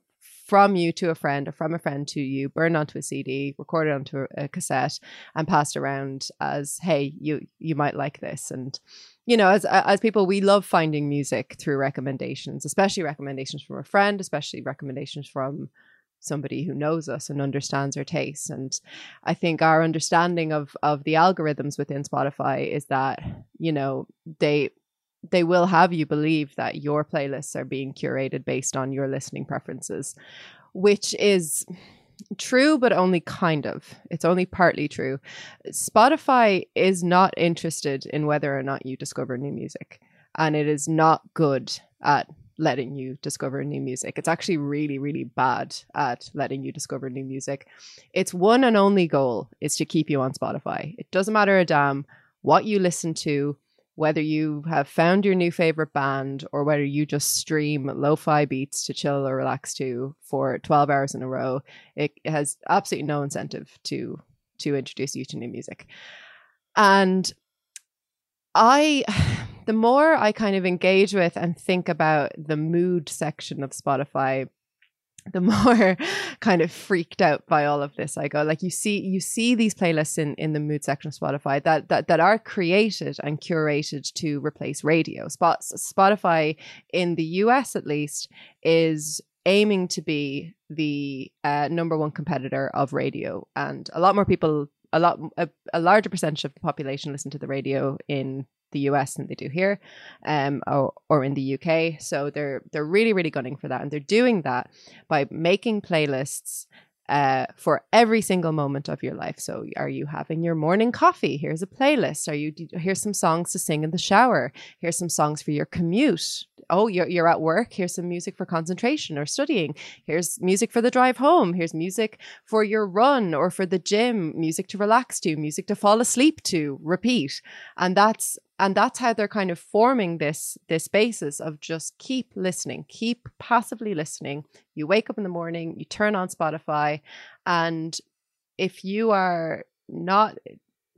from you to a friend or from a friend to you, burned onto a CD, recorded onto a, cassette, and passed around as, "Hey, you you might like this." And you know, as as people, we love finding music through recommendations, especially recommendations from a friend, especially recommendations from somebody who knows us and understands our tastes. And I think our understanding of of the algorithms within Spotify is that you know they they will have you believe that your playlists are being curated based on your listening preferences, which is true, but only kind of. It's only partly true. Spotify is not interested in whether or not you discover new music, and it is not good at letting you discover new music. It's actually really, really bad at letting you discover new music. Its one and only goal is to keep you on Spotify. It doesn't matter a damn what you listen to, whether you have found your new favorite band or whether you just stream lo-fi beats to chill or relax to for 12 hours in a row it has absolutely no incentive to to introduce you to new music. And i the more i kind of engage with and think about the mood section of spotify the more kind of freaked out by all of this I go. Like you see you see these playlists in, in the mood section of Spotify that, that that are created and curated to replace radio. Spot, Spotify in the US at least is aiming to be the uh, number one competitor of radio and a lot more people a lot a, a larger percentage of the population listen to the radio in the US than they do here, um, or, or in the UK. So they're they're really really gunning for that, and they're doing that by making playlists uh, for every single moment of your life. So, are you having your morning coffee? Here's a playlist. Are you here's some songs to sing in the shower? Here's some songs for your commute. Oh, you're you're at work. Here's some music for concentration or studying. Here's music for the drive home. Here's music for your run or for the gym. Music to relax to. Music to fall asleep to. Repeat, and that's and that's how they're kind of forming this this basis of just keep listening keep passively listening. You wake up in the morning you turn on spotify and if you are not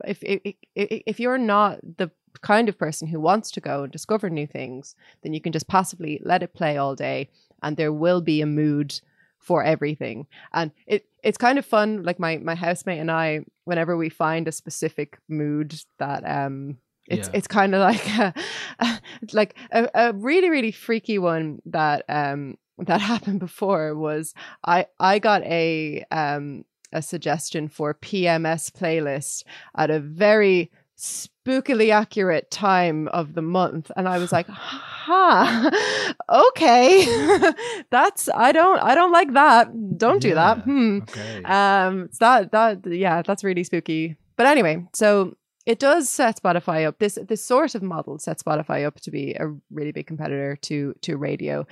if if, if you're not the kind of person who wants to go and discover new things then you can just passively let it play all day and there will be a mood for everything. And it it's kind of fun like my my housemate and i whenever we find a specific mood that um it's Yeah. it's kind of like a, like a, a really really freaky one that um that happened before was I I got a um a suggestion for PMS playlist at a very spookily accurate time of the month and I was like huh okay that's I don't I don't like that don't do that hmm Okay. um that that yeah that's really spooky but anyway so it does set spotify up this this sort of model sets spotify up to be a really big competitor to to radio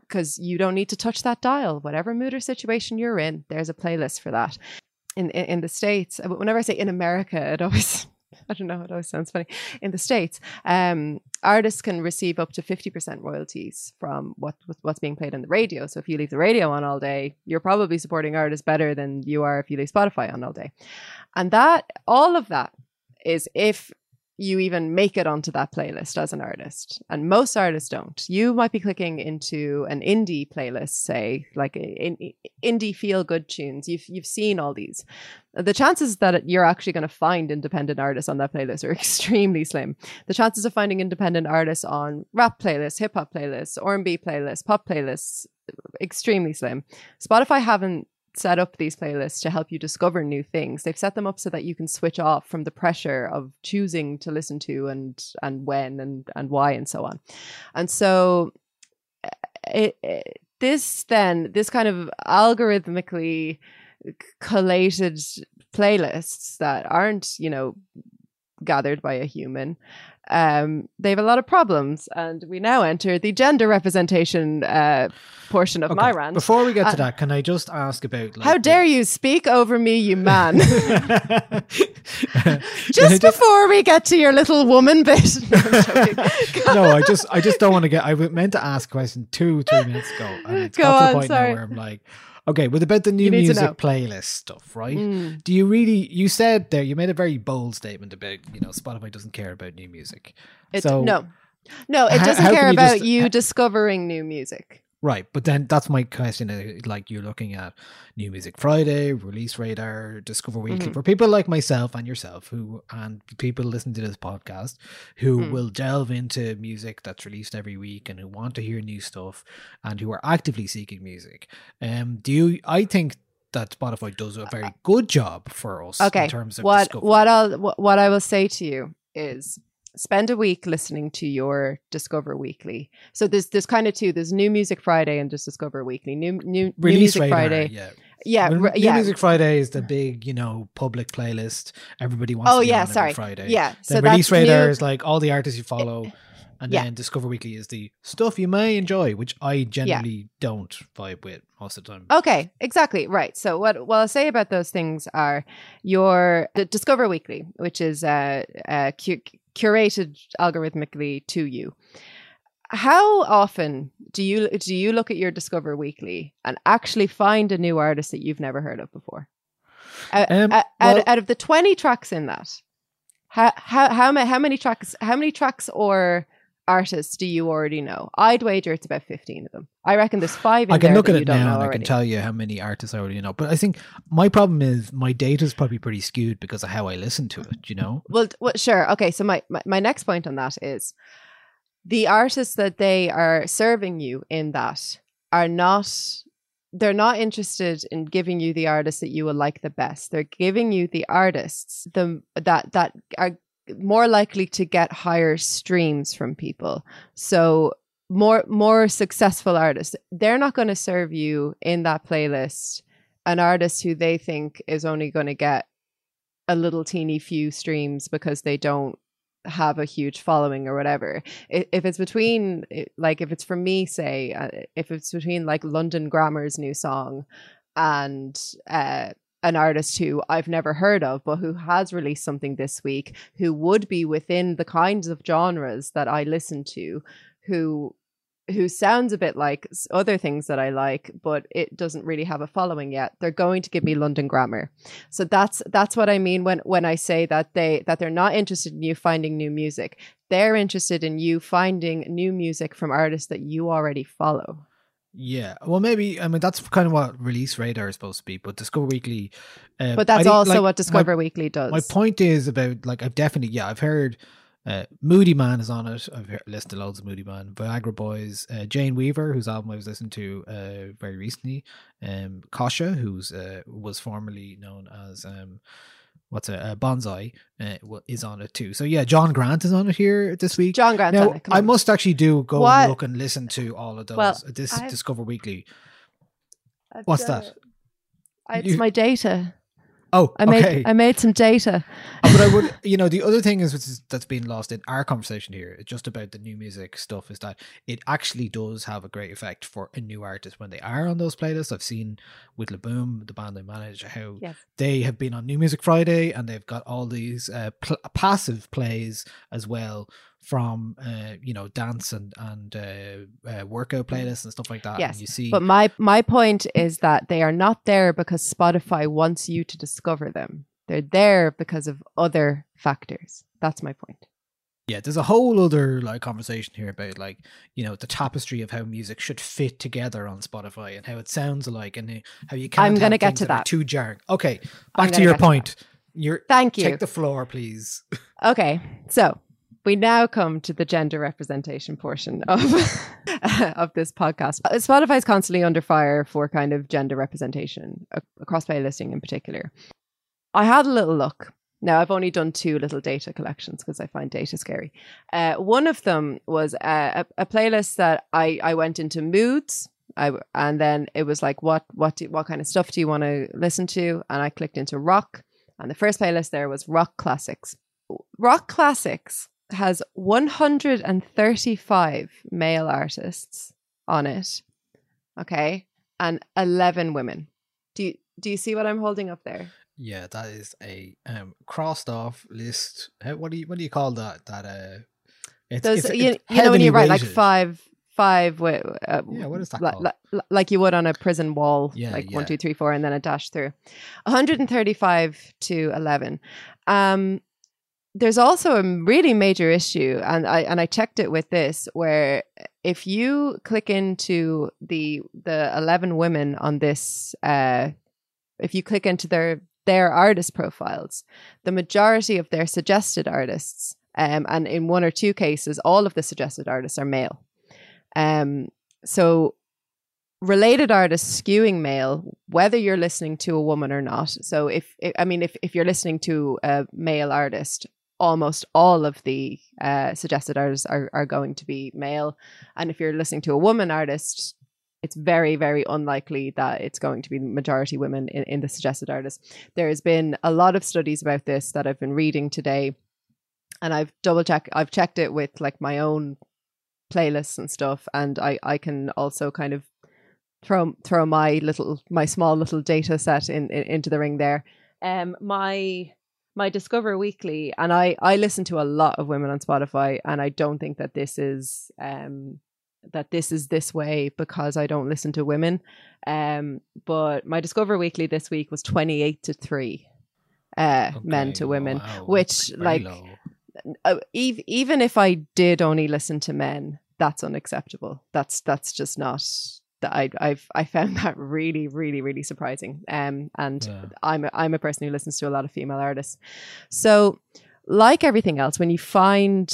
because you don't need to touch that dial whatever mood or situation you're in there's a playlist for that in in, in the states uh, whenever i say in america it always I don't know. It always sounds funny. In the states, um, artists can receive up to fifty percent royalties from what what's being played on the radio. So if you leave the radio on all day, you're probably supporting artists better than you are if you leave Spotify on all day. And that all of that is if you even make it onto that playlist as an artist. And most artists don't. You might be clicking into an indie playlist, say, like in, indie feel good tunes. You've you've seen all these. The chances that you're actually going to find independent artists on that playlist are extremely slim. The chances of finding independent artists on rap playlists, hip hop playlists, R&B playlists, pop playlists, extremely slim. Spotify haven't set up these playlists to help you discover new things. They've set them up so that you can switch off from the pressure of choosing to listen to and and when and and why and so on. And so it, it, this then this kind of algorithmically collated playlists that aren't, you know, gathered by a human um, they have a lot of problems. And we now enter the gender representation uh, portion of my Okay, rant. Before we get to Uh, that, can I just ask about like, How the- dare you speak over me, you man? just before we get to your little woman bit. No, no, I just I just don't want to get. I meant to ask a question two three minutes ago, and it's Go got to on, the point sorry. now where I'm like, Okay, with about the new You need to know. music playlist stuff, right? Mm. Do you really? You said there, you made a very bold statement about you know Spotify doesn't care about new music. It, so no, no, it doesn't how can care about just- you discovering new music. Right, but then that's my question. uh, Like you're looking at New Music Friday, Release Radar, Discover Weekly Mhm. for people like myself and yourself, who and people listen to this podcast, who Mm. will delve into music that's released every week and who want to hear new stuff and who are actively seeking music. Um, do you? I think that Spotify does a very good job for us Uh, Okay, in terms of what discovery. what I'll what, what I will say to you is spend a week listening to your Discover Weekly. So there's there's kind of two. There's New Music Friday and just Discover Weekly. New new, new Release Music Radar, Friday. yeah. Yeah, Well, ri- New yeah. Music Friday is the big, you know, public playlist. Everybody wants Oh, yeah, sorry. Friday. Yeah, The so release radar new- is like all the artists you follow, and Yeah. then Discover Weekly is the stuff you may enjoy, which I generally don't vibe with most of the time. Okay, exactly right. So what what I'll say about those things are your the Discover Weekly, which is uh, uh, cu- curated algorithmically to you. How often do you do you look at your Discover Weekly and actually find a new artist that you've never heard of before? Uh, Um, uh, well- out, out of the twenty tracks in that, how how how many how many tracks how many tracks or artists do you already know? I'd wager it's about fifteen of them. I reckon there's five. In I can there look at it now and I can tell you how many artists I already know. But I think my problem is my data is probably pretty skewed because of how I listen to it, you know? Well, well, sure. Okay, so my, my my next point on that is the artists that they are serving you in that are not they're not interested in giving you the artists that you will like the best. They're giving you the artists the that that are more likely to get higher streams from people. So more more successful artists. They're not going to serve you in that playlist an artist who they think is only going to get a little teeny few streams because they don't have a huge following or whatever. If it's between, like, if it's for me, say, uh, if it's between like London Grammar's new song and uh, an artist who I've never heard of, but who has released something this week, who would be within the kinds of genres that I listen to, who who sounds a bit like other things that I like, but it doesn't really have a following yet. They're going to give me London Grammar. So that's that's what I mean when when I say that they that they're not interested in you finding new music. They're interested in you finding new music from artists that you already follow. Yeah. Well, maybe, I mean, that's kind of what Release Radar is supposed to be, but Discover Weekly. Uh, But that's also like, what my- Discover Weekly does. My point is about like I've definitely yeah I've heard uh, Moodymann is on it. I've heard, listened to loads of Moodymann, Viagra Boys, uh, Jane Weaver, whose album I was listening to uh, very recently, um, Kasha, who's uh, was formerly known as um, what's a uh, Bonsai, uh, is on it too. So yeah, John Grant is on it here this week. John Grant's now on it. I on. must actually do go What? and look and listen to all of those. Well, this I've- Discover Weekly. I've What's that? it. It's You- my data. Oh, I made okay. I made some data. Uh, but I would, you know, the other thing is, which is that's been lost in our conversation here, just about the new music stuff, is that it actually does have a great effect for a new artist when they are on those playlists. I've seen with LeBoom, the band I manage, how Yes. they have been on New Music Friday and they've got all these uh, pl- passive plays as well from, uh, you know, dance and and uh, uh, workout playlists and stuff like that. Yes, and you see, But my my point is that they are not there because Spotify wants you to discover them. They're there because of other factors. That's my point. Yeah, there's a whole other like conversation here about like you know the tapestry of how music should fit together on Spotify and how it sounds alike and how you can't. I'm gonna get to that. that. Too jarring. Okay, back to your get to point. You're Thank you. take the floor, please. Okay, so we now come to the gender representation portion of of this podcast. Uh, Spotify is constantly under fire for kind of gender representation ac- across playlisting in particular. I had a little look. Now I've only done two little data collections because I find data scary. Uh, one of them was uh, a, a playlist that I I went into moods. I, and then it was like what what do, what kind of stuff do you want to listen to and I clicked into rock and the first playlist there was rock classics Rock Classics has 135 male artists on it. Okay. And 11 women. Do you do you see what I'm holding up there? yeah, that is a um crossed off list. How, what do you what do you call that? That uh, it's, Those it's, you, it's you know when you write like five five. Uh, Yeah, what is that li- like you would on a prison wall, Yeah, like yeah. one, two, three, four, and then a dash through. 135 to 11. Um, there's also a really major issue, and I and I checked it with this, where if you click into the the 11 women on this, uh, if you click into their their artist profiles, the majority of their suggested artists, um, and in one or two cases, all of the suggested artists are male. Um, so related artists skewing male, whether you're listening to a woman or not. So if, if I mean, if if you're listening to a male artist, almost all of the uh, suggested artists are are going to be male, and if you're listening to a woman artist. It's very, very unlikely that it's going to be majority women in, in the suggested artists. There has been a lot of studies about this that I've been reading today, and I've double checked. I've checked it with like my own playlists and stuff, and I I can also kind of throw throw my little my small little data set in, in into the ring there. Um, my my Discover Weekly, and I I listen to a lot of women on Spotify, and I don't think that this is um that this is this way because I don't listen to women. Um, but my Discover Weekly this week was twenty eight to three, uh, men to women, wow, which like uh, ev- even if I did only listen to men, that's unacceptable. That's that's just not that I I've I found that really really really surprising. Um, and Yeah. I'm a, I'm a person who listens to a lot of female artists, so like everything else, when you find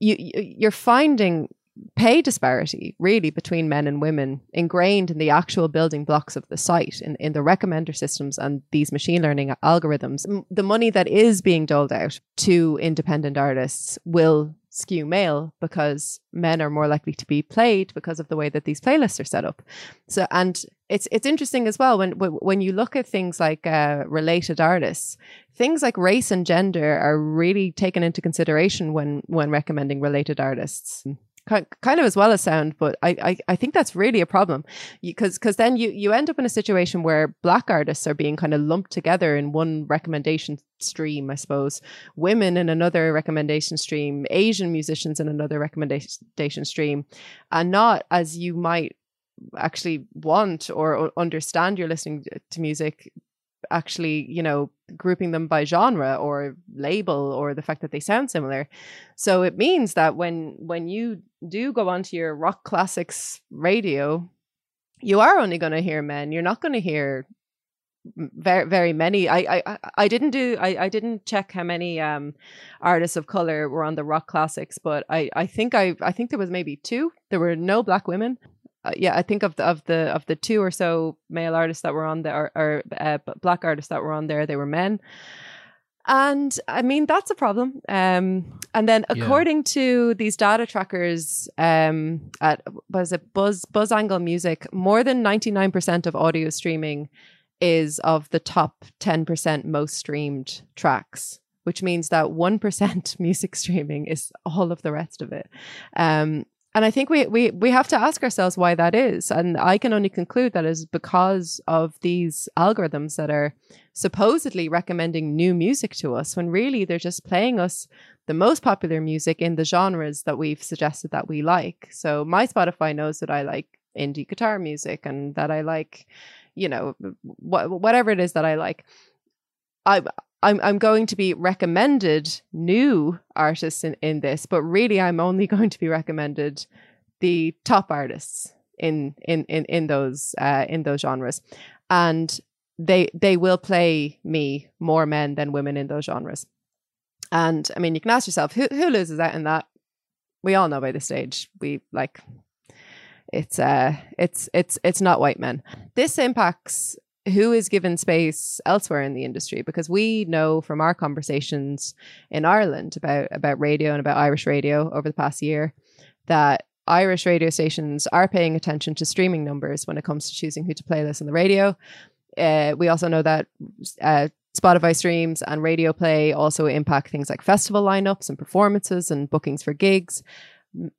you you- you're finding pay disparity really between men and women ingrained in the actual building blocks of the site in, in the recommender systems and these machine learning algorithms the money that is being doled out to independent artists will skew male because men are more likely to be played because of the way that these playlists are set up. So and it's it's interesting as well when when you look at things like uh, related artists things like race and gender are really taken into consideration when when recommending related artists kind of as well as sound but i i, I think that's really a problem. Because because then you you end up in a situation where black artists are being kind of lumped together in one recommendation stream i suppose. Women in another recommendation stream asian musicians in another recommendation stream and not as you might actually want or understand you're listening to music actually you know grouping them by genre or label or the fact that they sound similar. So it means that when when you do go onto your rock classics radio you are only going to hear men. You're not going to hear very very many. I, I I- didn't do i i didn't check how many um artists of color were on the rock classics but i i think i i think there was maybe two. There were no black women uh, yeah, I think of the of the of the two or so male artists that were on there, or, uh, black artists that were on there, they were men, and I mean that's a problem. Um, and then Yeah. according to these data trackers, um, at was it Buzz Buzz Angle Music, more than ninety nine percent of audio streaming is of the top ten percent most streamed tracks. Which means that one percent music streaming is all of the rest of it. Um, and I think we, we we have to ask ourselves why that is. And I can only conclude that is because of these algorithms that are supposedly recommending new music to us when really they're just playing us the most popular music in the genres that we've suggested that we like. So my Spotify knows that I like indie guitar music and that I like, you know, wh- whatever it is that I like. I I'm I'm going to be recommended new artists in, in this, but really I'm only going to be recommended the top artists in in in, in those uh, in those genres, and they they will play me more men than women in those genres. And I mean, you can ask yourself who who loses out in that. We all know by this stage we like it's uh it's it's it's not white men. This impacts who is given space elsewhere in the industry because we know from our conversations in Ireland about about radio and about Irish radio over the past year that Irish radio stations are paying attention to streaming numbers when it comes to choosing who to play this on the radio. Uh, we also know that uh, Spotify streams and radio play also impact things like festival lineups and performances and bookings for gigs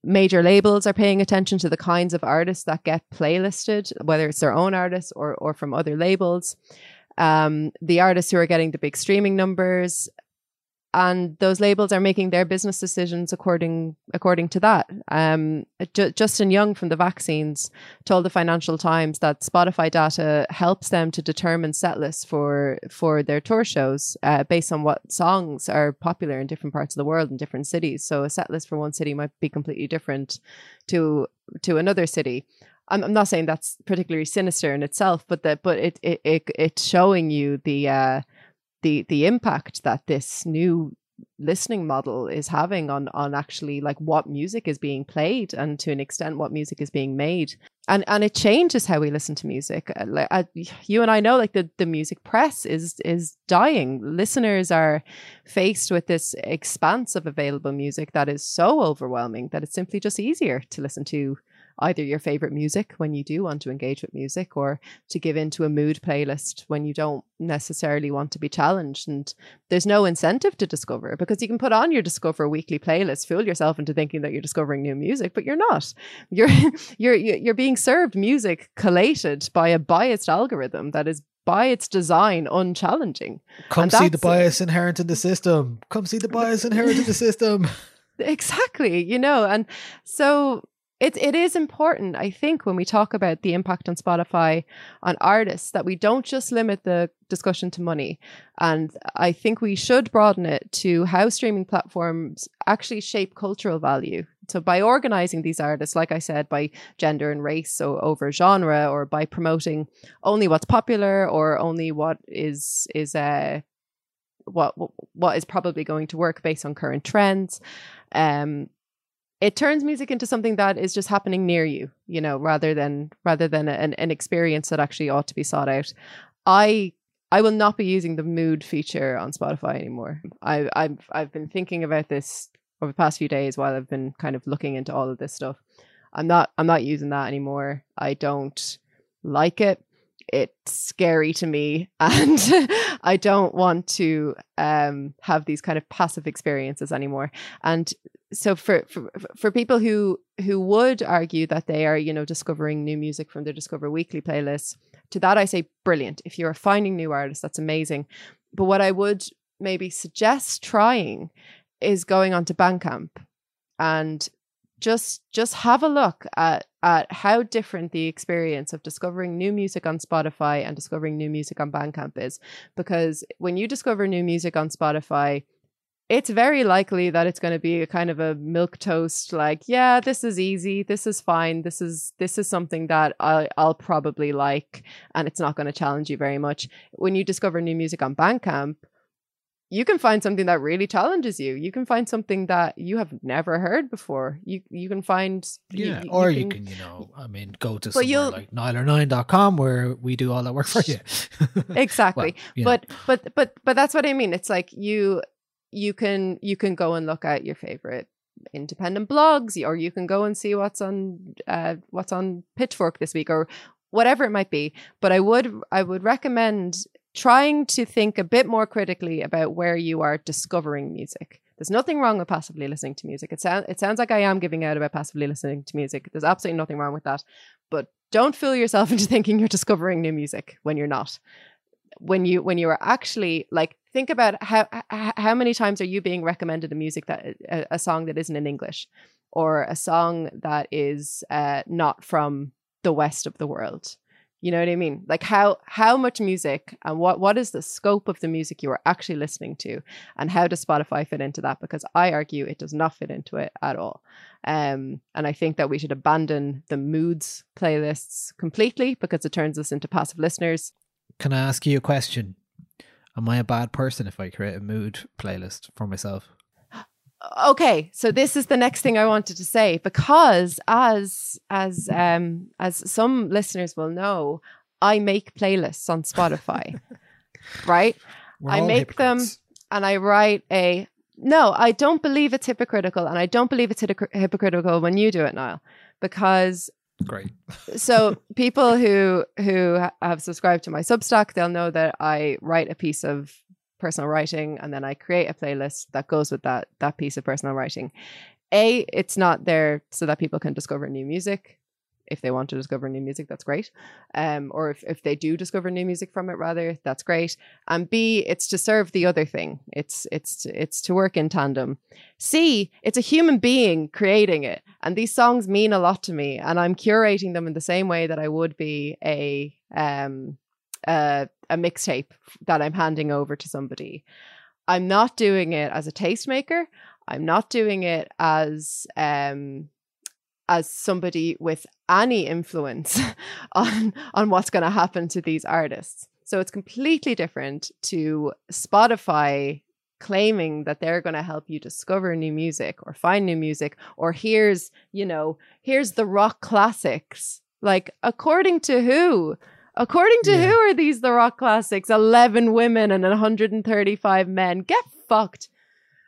major labels are paying attention to the kinds of artists that get playlisted, whether it's their own artists or or from other labels. Um, the artists who are getting the big streaming numbers and those labels are making their business decisions according according to that. Um, Ju- Justin Young from the vaccines told the Financial Times that Spotify data helps them to determine set lists for for their tour shows uh, based on what songs are popular in different parts of the world in different cities. So a set list for one city might be completely different to to another city. I'm, I'm not saying that's particularly sinister in itself, but that but it it, it it's showing you the uh, the the impact that this new listening model is having on on actually like what music is being played and to an extent what music is being made. And and it changes how we listen to music. Uh, like uh, you and I know like the the music press is is dying. Listeners are faced with this expanse of available music that is so overwhelming that it's simply just easier to listen to either your favorite music when you do want to engage with music or to give into a mood playlist when you don't necessarily want to be challenged and there's no incentive to discover because you can put on your discover weekly playlist fool yourself into thinking that you're discovering new music but you're not you're you're you're being served music collated by a biased algorithm that is by its design unchallenging Come see the bias inherent in the system. Come see the bias inherent in the system. exactly you know and so it, it is important i think when we talk about the impact on spotify on artists that we don't just limit the discussion to money. And i think we should broaden it to how streaming platforms actually shape cultural value. So by organizing these artists like i said by gender and race so over genre or by promoting only what's popular or only what is is uh what what is probably going to work based on current trends um it turns music into something that is just happening near you you know rather than rather than an, an experience that actually ought to be sought out. I i will not be using the mood feature on spotify anymore. I i've i've been thinking about this over the past few days while i've been kind of looking into all of this stuff. I'm not i'm not using that anymore. I don't like it it's scary to me and i don't want to um have these kind of passive experiences anymore. And so for, for for people who who would argue that they are you know discovering new music from their discover weekly playlists to that i say brilliant. If you're finding new artists that's amazing. But what i would maybe suggest trying is going onto bandcamp and just just have a look at at how different the experience of discovering new music on Spotify and discovering new music on Bandcamp is. Because when you discover new music on Spotify it's very likely that it's going to be a kind of a milquetoast like yeah this is easy this is fine this is this is something that I, i'll probably like and it's not going to challenge you very much. When you discover new music on bandcamp you can find something that really challenges you you can find something that you have never heard before you you can find Yeah. you, or you can, you know, I mean, go to But somewhere you'll- like nialler9.com where we do all that work for you. exactly Well, you know. but but but but that's what i mean it's like you you can you can go and look at your favorite independent blogs or you can go and see what's on uh what's on pitchfork this week or whatever it might be but i would i would recommend trying to think a bit more critically about where you are discovering music. There's nothing wrong with passively listening to music. It sounds it sounds like i am giving out about passively listening to music. There's absolutely nothing wrong with that. But don't fool yourself into thinking you're discovering new music when you're not. When you when you are actually like think about how how many times are you being recommended a music that a, a song that isn't in english or a song that is uh, not from the west of the world you know what i mean? Like how how much music and what what is the scope of the music you are actually listening to? And how does spotify fit into that? Because i argue it does not fit into it at all. Um, and i think that we should abandon the moods playlists completely because it turns us into passive listeners. Can I ask you a question? Am I a bad person if I create a mood playlist for myself? Okay so this is the next thing i wanted to say because as as um as some listeners will know i make playlists on spotify right We're I make them- and i write a no i don't believe it's hypocritical and i don't believe it's hypocr- hypocritical when you do it niall because Great. so people who who have subscribed to my substack they'll know that i write a piece of personal writing and then i create a playlist that goes with that that piece of personal writing a it's not there so that people can discover new music if they want to discover new music, that's great. Um, or if, if they do discover new music from it, rather, that's great. And B, it's to serve the other thing. It's it's it's to work in tandem. C, it's a human being creating it, and these songs mean a lot to me, and I'm curating them in the same way that I would be a um a, a mixtape that I'm handing over to somebody. I'm not doing it as a tastemaker. I'm not doing it as um as somebody with any influence on on what's going to happen to these artists. So it's completely different to Spotify claiming that they're going to help you discover new music or find new music or here's, you know, here's the rock classics. Like according to who? According to Yeah. who are these the rock classics? 11 women and 135 men. Get fucked.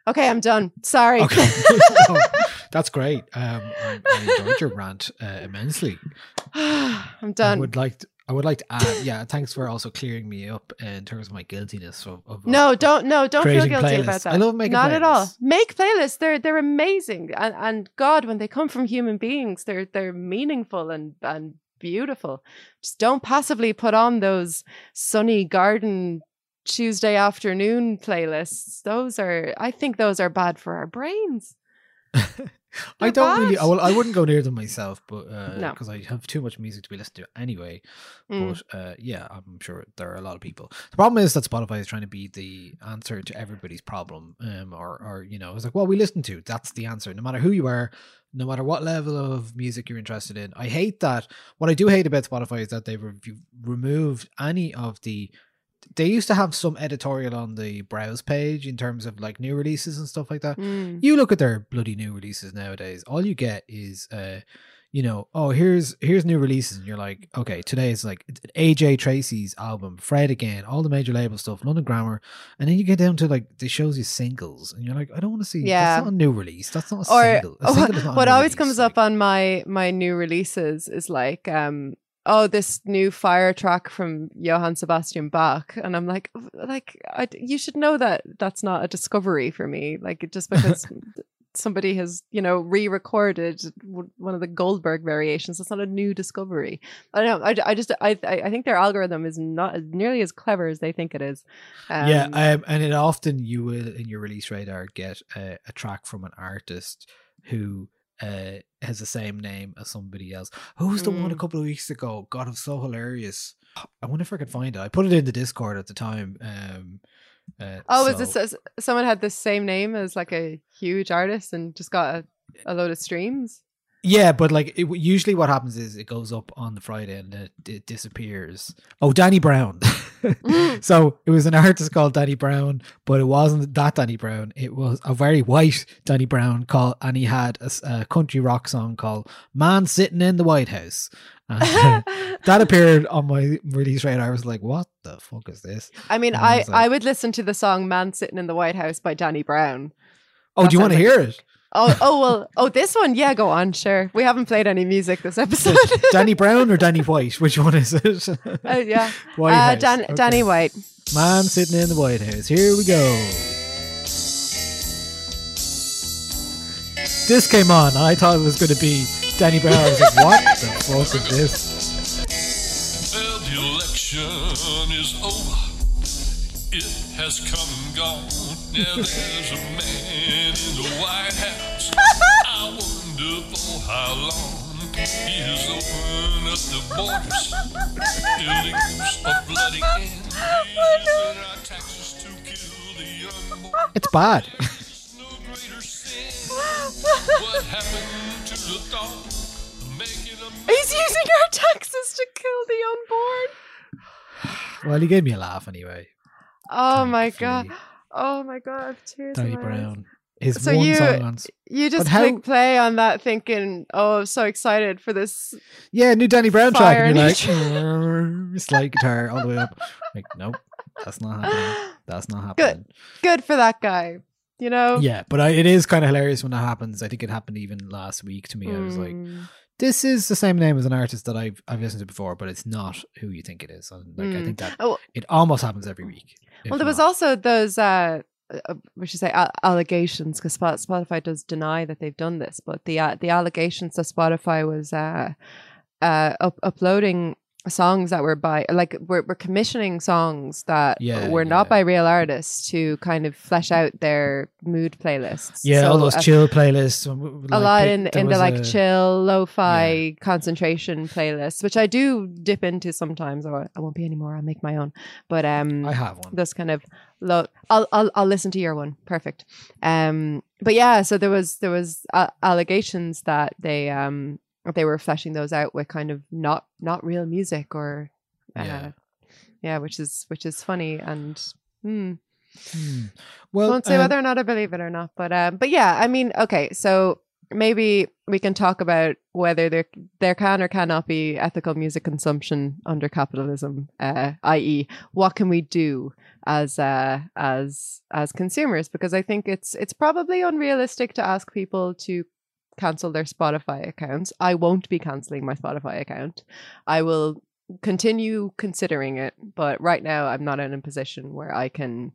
Okay, I'm done. Sorry. Okay, No, that's great. Um, I, I enjoyed your rant uh, immensely. I'm done. I would like to, I would like to add, yeah, thanks for also clearing me up in terms of my guiltiness of, of No, of- don't no, don't feel guilty playlists. about that. I love making Not at all. Make playlists. They're they're amazing. And and God, when they come from human beings, they're they're meaningful and and beautiful. Just don't passively put on those sunny garden Tuesday afternoon playlists. Those are I think those are bad for our brains. I They're don't really. I, bad. I wouldn't go near them myself, but No. because I have too much music to be listened to anyway. Mm. But uh, yeah, I'm sure there are a lot of people. The problem is that Spotify is trying to be the answer to everybody's problem, um, or or you know, it's like, well, we listen to that's the answer, no matter who you are, no matter what level of music you're interested in. I hate that. What I do hate about Spotify is that they've re- removed any of the. They used to have some editorial on the browse page in terms of like new releases and stuff like that. Mm. You look at their bloody new releases nowadays. All you get is, uh, you know, oh here's here's new releases, and you're like, okay, today is like AJ Tracey's album, Fred again, all the major label stuff, London Grammar, and then you get down to like they shows you singles, and you're like, I don't want to see. Yeah. that's not a new release. That's not a or single. A single is not a what always release, comes like- up on my my new releases is like um oh this new fire track from Johann Sebastian Bach. And I'm like like I, you should know that that's not a discovery for me. Like just because somebody has you know re-recorded one of the Goldberg variations that's not a new discovery. I don't know I, I just I I think their algorithm is not as- nearly as clever as they think it is. Yeah, Um, um, and it often you will in your release radar get a, a track from an artist who uh, has the same name as somebody else. Who's was the one a Mm. couple of weeks ago? God, it was so hilarious. I wonder if I could find it. I put it in the Discord at the time. Um, uh, Oh, is so- this someone had the same name as like a huge artist and just got a, a load of streams? Yeah, but like it, usually what happens is it goes up on the Friday and it, it disappears. Oh, Danny Brown. Mm. so it was an artist called Danny Brown, but it wasn't that Danny Brown. It was a very white Danny Brown called, and he had a country rock song called "Man Sitting in the White House." And that appeared on my release radar. I was like, "What the fuck is this?" I mean, And I I, was I would listen to the song "Man Sitting in the White House" by Danny Brown. Oh, That do you want to sounds hear it? Oh, oh well, oh this one, yeah, go on, sure. We haven't played any music this episode. Danny Brown or Danny White? Which one is it? Uh, yeah, White uh, House. Dan- Okay. Danny White. Man sitting in the White House. Here we go. This came on. I thought it was going to be Danny Brown. I was like, what the fuck is this? Well, the election is over. It has come and gone. Now there's a man in the White House. I wonder for how long he has opened up the borders. Illegals are flooding in. Using our taxes to kill the unborn. It's bad. No greater sin. What happened to the thought of making a He's using our taxes to kill the unborn. well, he gave me a laugh anyway. Oh my god. Oh my god. Tears in Danny my eyes. His So one you- song on. s- You just how- click play on that thinking, oh, I'm so excited for this. Yeah, new Danny Brown track. And you're like, "Mm," slide guitar all the way up. Like, nope, that's not happening. That's not happening. Good good for that guy. You know? Yeah, but I, it is kind of hilarious when that happens. I think it happened even last week to me. I was like, Mm. this is the same name as an artist that I've I've listened to before, but it's not who you think it is. And like I Mm. think that Oh, it almost happens every week. well, there was also those, uh, uh, we should say, a- allegations because Spotify does deny that they've done this, but the uh, the allegations that Spotify was uh, uh, up- uploading songs that were by like we're, we're commissioning songs that Yeah, were not yeah. by real artists to kind of flesh out their mood playlists. Yeah, all those uh, chill playlists. um, a lot in in the like a- chill lo-fi concentration playlists, which I do dip into sometimes. Or I won't be anymore. I'll make my own. But um, I have one. this kind of low. I'll I'll I'll listen to your one. Perfect. Um, but yeah, so there was there was uh, allegations that they um they were fleshing those out with kind of not not real music or uh, Yeah. yeah, which is which is funny and. Hmm. Hmm. Well, won't say um, whether or not I believe it or not, but um, but yeah, I mean, okay, so maybe we can talk about whether there there can or cannot be ethical music consumption under capitalism, uh, i.e., what can we do as uh, as as consumers? Because I think it's it's probably unrealistic to ask people to cancel their Spotify accounts. I won't be canceling my Spotify account. I will continue considering it, but right now I'm not in a position where I can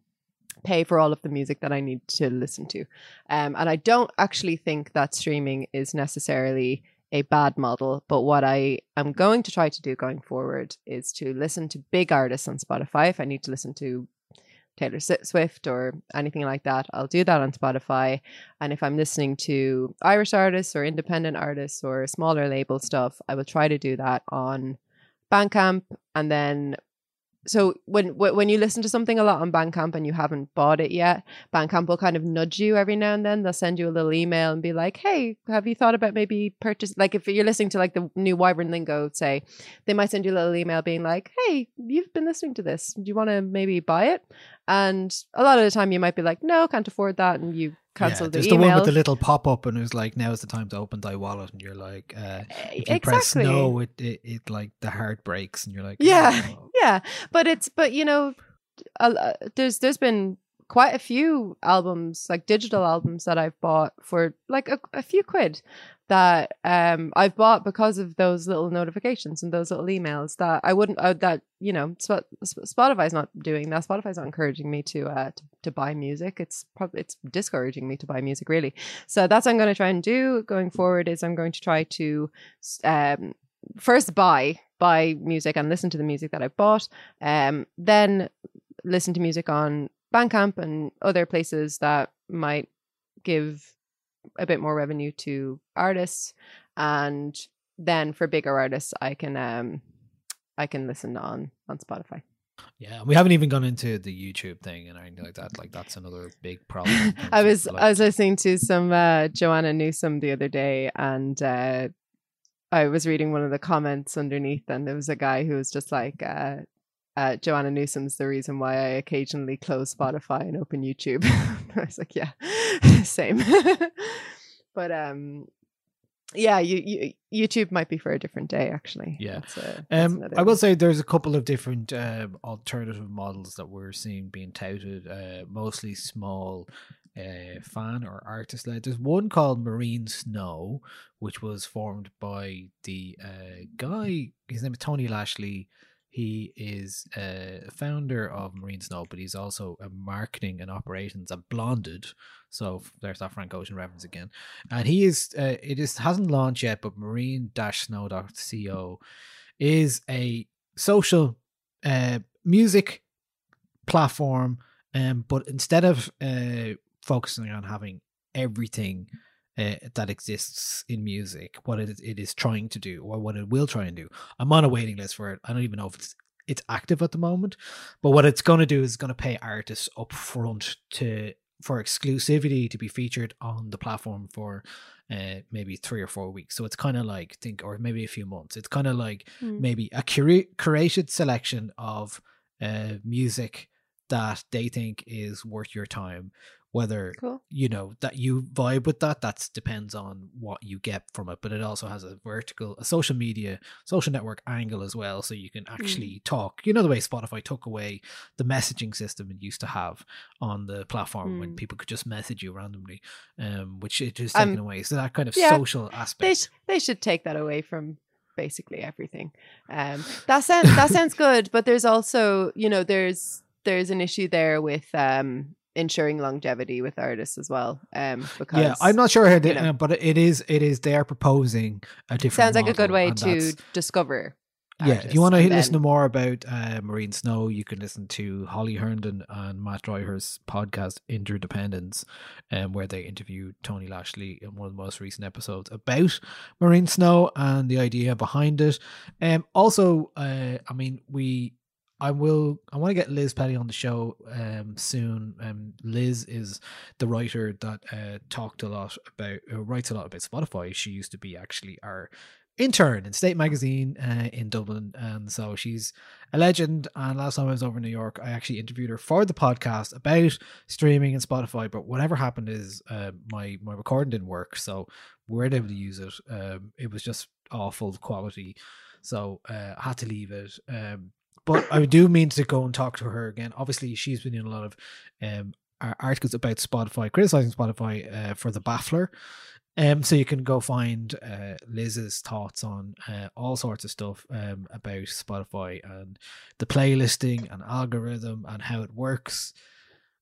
pay for all of the music that I need to listen to. Um, and I don't actually think that streaming is necessarily a bad model, but what I am going to try to do going forward is to listen to big artists on Spotify. If I need to listen to Taylor Swift or anything like that, I'll do that on Spotify. And if I'm listening to Irish artists or independent artists or smaller label stuff, I will try to do that on Bandcamp. And then, so when wh- when you listen to something a lot on Bandcamp and you haven't bought it yet, Bandcamp will kind of nudge you every now and then. They'll send you a little email and be like, "Hey, have you thought about maybe purchase?" Like if you're listening to like the new Wyvern Lingo, say, they might send you a little email being like, "Hey, you've been listening to this. Do you want to maybe buy it?" And a lot of the time, you might be like, "No, can't afford that," and you cancel yeah, the there's email. the one with the little pop up, and it was like, "Now is the time to open thy wallet," and you're like, uh, if you press exactly. no, it, it it like the heart breaks, and you're like, Yeah. "Oh." yeah but it's but you know there's there's been quite a few albums like digital albums that i've bought for like a, a few quid that um i've bought because of those little notifications and those little emails that i wouldn't uh, that you know Sp- Sp- spotify's not doing that spotify's not encouraging me to uh to, to buy music it's probably it's discouraging me to buy music really so that's what i'm going to try and do going forward is i'm going to try to um first buy buy music and listen to the music that I've bought. Um, then listen to music on Bandcamp and other places that might give a bit more revenue to artists. And then for bigger artists, I can um, I can listen on on Spotify. yeah. We haven't even gone into the YouTube thing and anything like that. Like that's another big problem. I was like- I was listening to some uh, Joanna Newsom the other day, and uh, I was reading one of the comments underneath, and there was a guy who was just like, uh, uh, "Joanna Newsom's the reason why I occasionally close Spotify and open YouTube." I was like, "Yeah, same." but um, yeah, you, you YouTube might be for a different day, actually. Yeah. That's a- that's Um, I will say there's a couple of different um, alternative models that we're seeing being touted, uh, mostly small uh, fan or artist led. There's one called Marine Snow, which was formed by the uh, guy, his name is Tony Lashley. He is a founder of Marine Snow, but he's also a marketing and operations at Blonded. So there's that Frank Ocean reference again. And he is, uh, it is hasn't launched yet, but marine-snow.co is a social uh, music platform. Um, but instead of uh, focusing on having everything uh, that exists in music, what it, it is trying to do, or what it will try and do, I'm on a waiting list for it. I don't even know if it's it's active at the moment, but what it's going to do is going to pay artists up front to for exclusivity to be featured on the platform for uh, maybe three or four weeks. So it's kind of like think, or maybe a few months. It's kind of like Hmm. maybe a cura- curated selection of uh, music that they think is worth your time. Whether Cool. you know that you vibe with that, that depends on what you get from it. But it also has a vertical, a social media, social network angle as well, so you can actually talk. You know the way Spotify took away the messaging system it used to have on the platform when Mm. people could just message you randomly, um, which it has taken away. So that kind of yeah, social aspect. They sh- they should take that away from basically everything. Um, that sounds that sounds good, but there's also you know there's there's an issue there with um ensuring longevity with artists as well. Um, because yeah, I'm not sure how they, you know. uh, but it is it is they are proposing a different. sounds like a good way to discover. Yeah, if you want to listen to more about uh, Marine Snow, you can listen to Holly Herndon and Mat Dryhurst's podcast Interdependence, um, where they interviewed Tony Lashley in one of the most recent episodes about Marine Snow and the idea behind it. Um, also, uh, I mean, we. I will. I want to get Liz Pelly on the show um, soon. Um, Liz is the writer that uh, talked a lot about, uh, writes a lot about Spotify. She used to be actually our intern in State Magazine uh, in Dublin, and so she's a legend. And last time I was over in New York, I actually interviewed her for the podcast about streaming and Spotify. But whatever happened is uh, my my recording didn't work, so we weren't able to use it. Um, it was just awful quality, so uh, I had to leave it. Um, but I do mean to go and talk to her again. Obviously, she's been in a lot of um, articles about Spotify, criticizing Spotify uh, for the baffler. Um, so you can go find uh, Liz's thoughts on uh, all sorts of stuff um, about Spotify and the playlisting and algorithm and how it works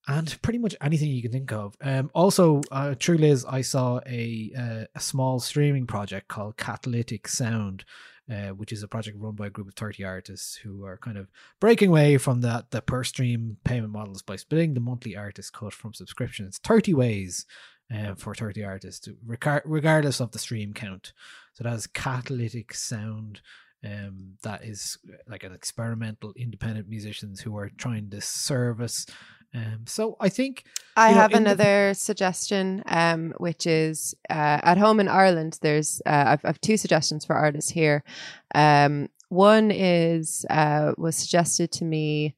and pretty much anything you can think of. Um, also, uh, through Liz, I saw a uh, a small streaming project called Catalytic Sound, uh, which is a project run by a group of 30 artists who are kind of breaking away from that the per stream payment models by splitting the monthly artist cut from subscriptions 30 ways uh, for 30 artists regar- regardless of the stream count. So that's catalytic sound um, that is like an experimental independent musicians who are trying to service um, so i think I you know, have in the- another suggestion, um, which is uh, at home in Ireland. There's uh, I've, I've two suggestions for artists here. Um, one is uh, was suggested to me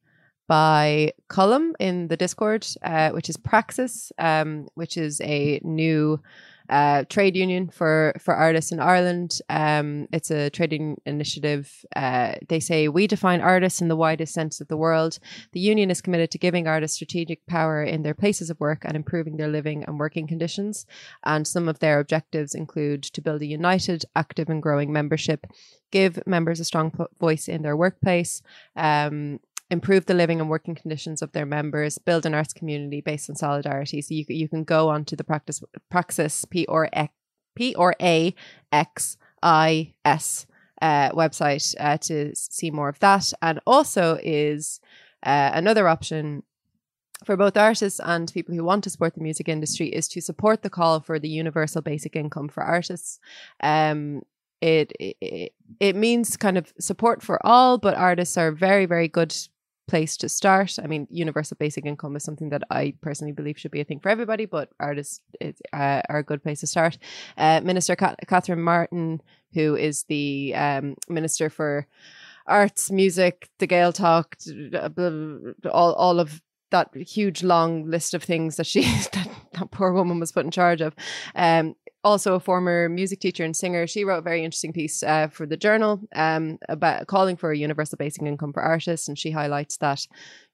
by Cullum in the Discord, uh, which is Praxis, um, which is a new uh, trade union for for artists in Ireland. Um, it's a trading initiative. Uh, they say we define artists in the widest sense of the world. The union is committed to giving artists strategic power in their places of work and improving their living and working conditions. And some of their objectives include to build a united, active, and growing membership, give members a strong voice in their workplace. Um, improve the living and working conditions of their members, build an arts community based on solidarity. So you, you can go onto the practice praxis P or X, P or A X I S uh, website uh, to see more of that, and also is uh, another option for both artists and people who want to support the music industry is to support the call for the universal basic income for artists. Um, it, it it means kind of support for all, but artists are very very good place to start. I mean, universal basic income is something that I personally believe should be a thing for everybody, but artists is, uh, are a good place to start. Uh, Minister Ca- Catherine Martin, who is the um, minister for arts, music, the Gaeltacht, all all of that huge long list of things that she that, that poor woman was put in charge of. Um, also a former music teacher and singer, she wrote a very interesting piece uh, for the journal um, about calling for a universal basic income for artists, and she highlights that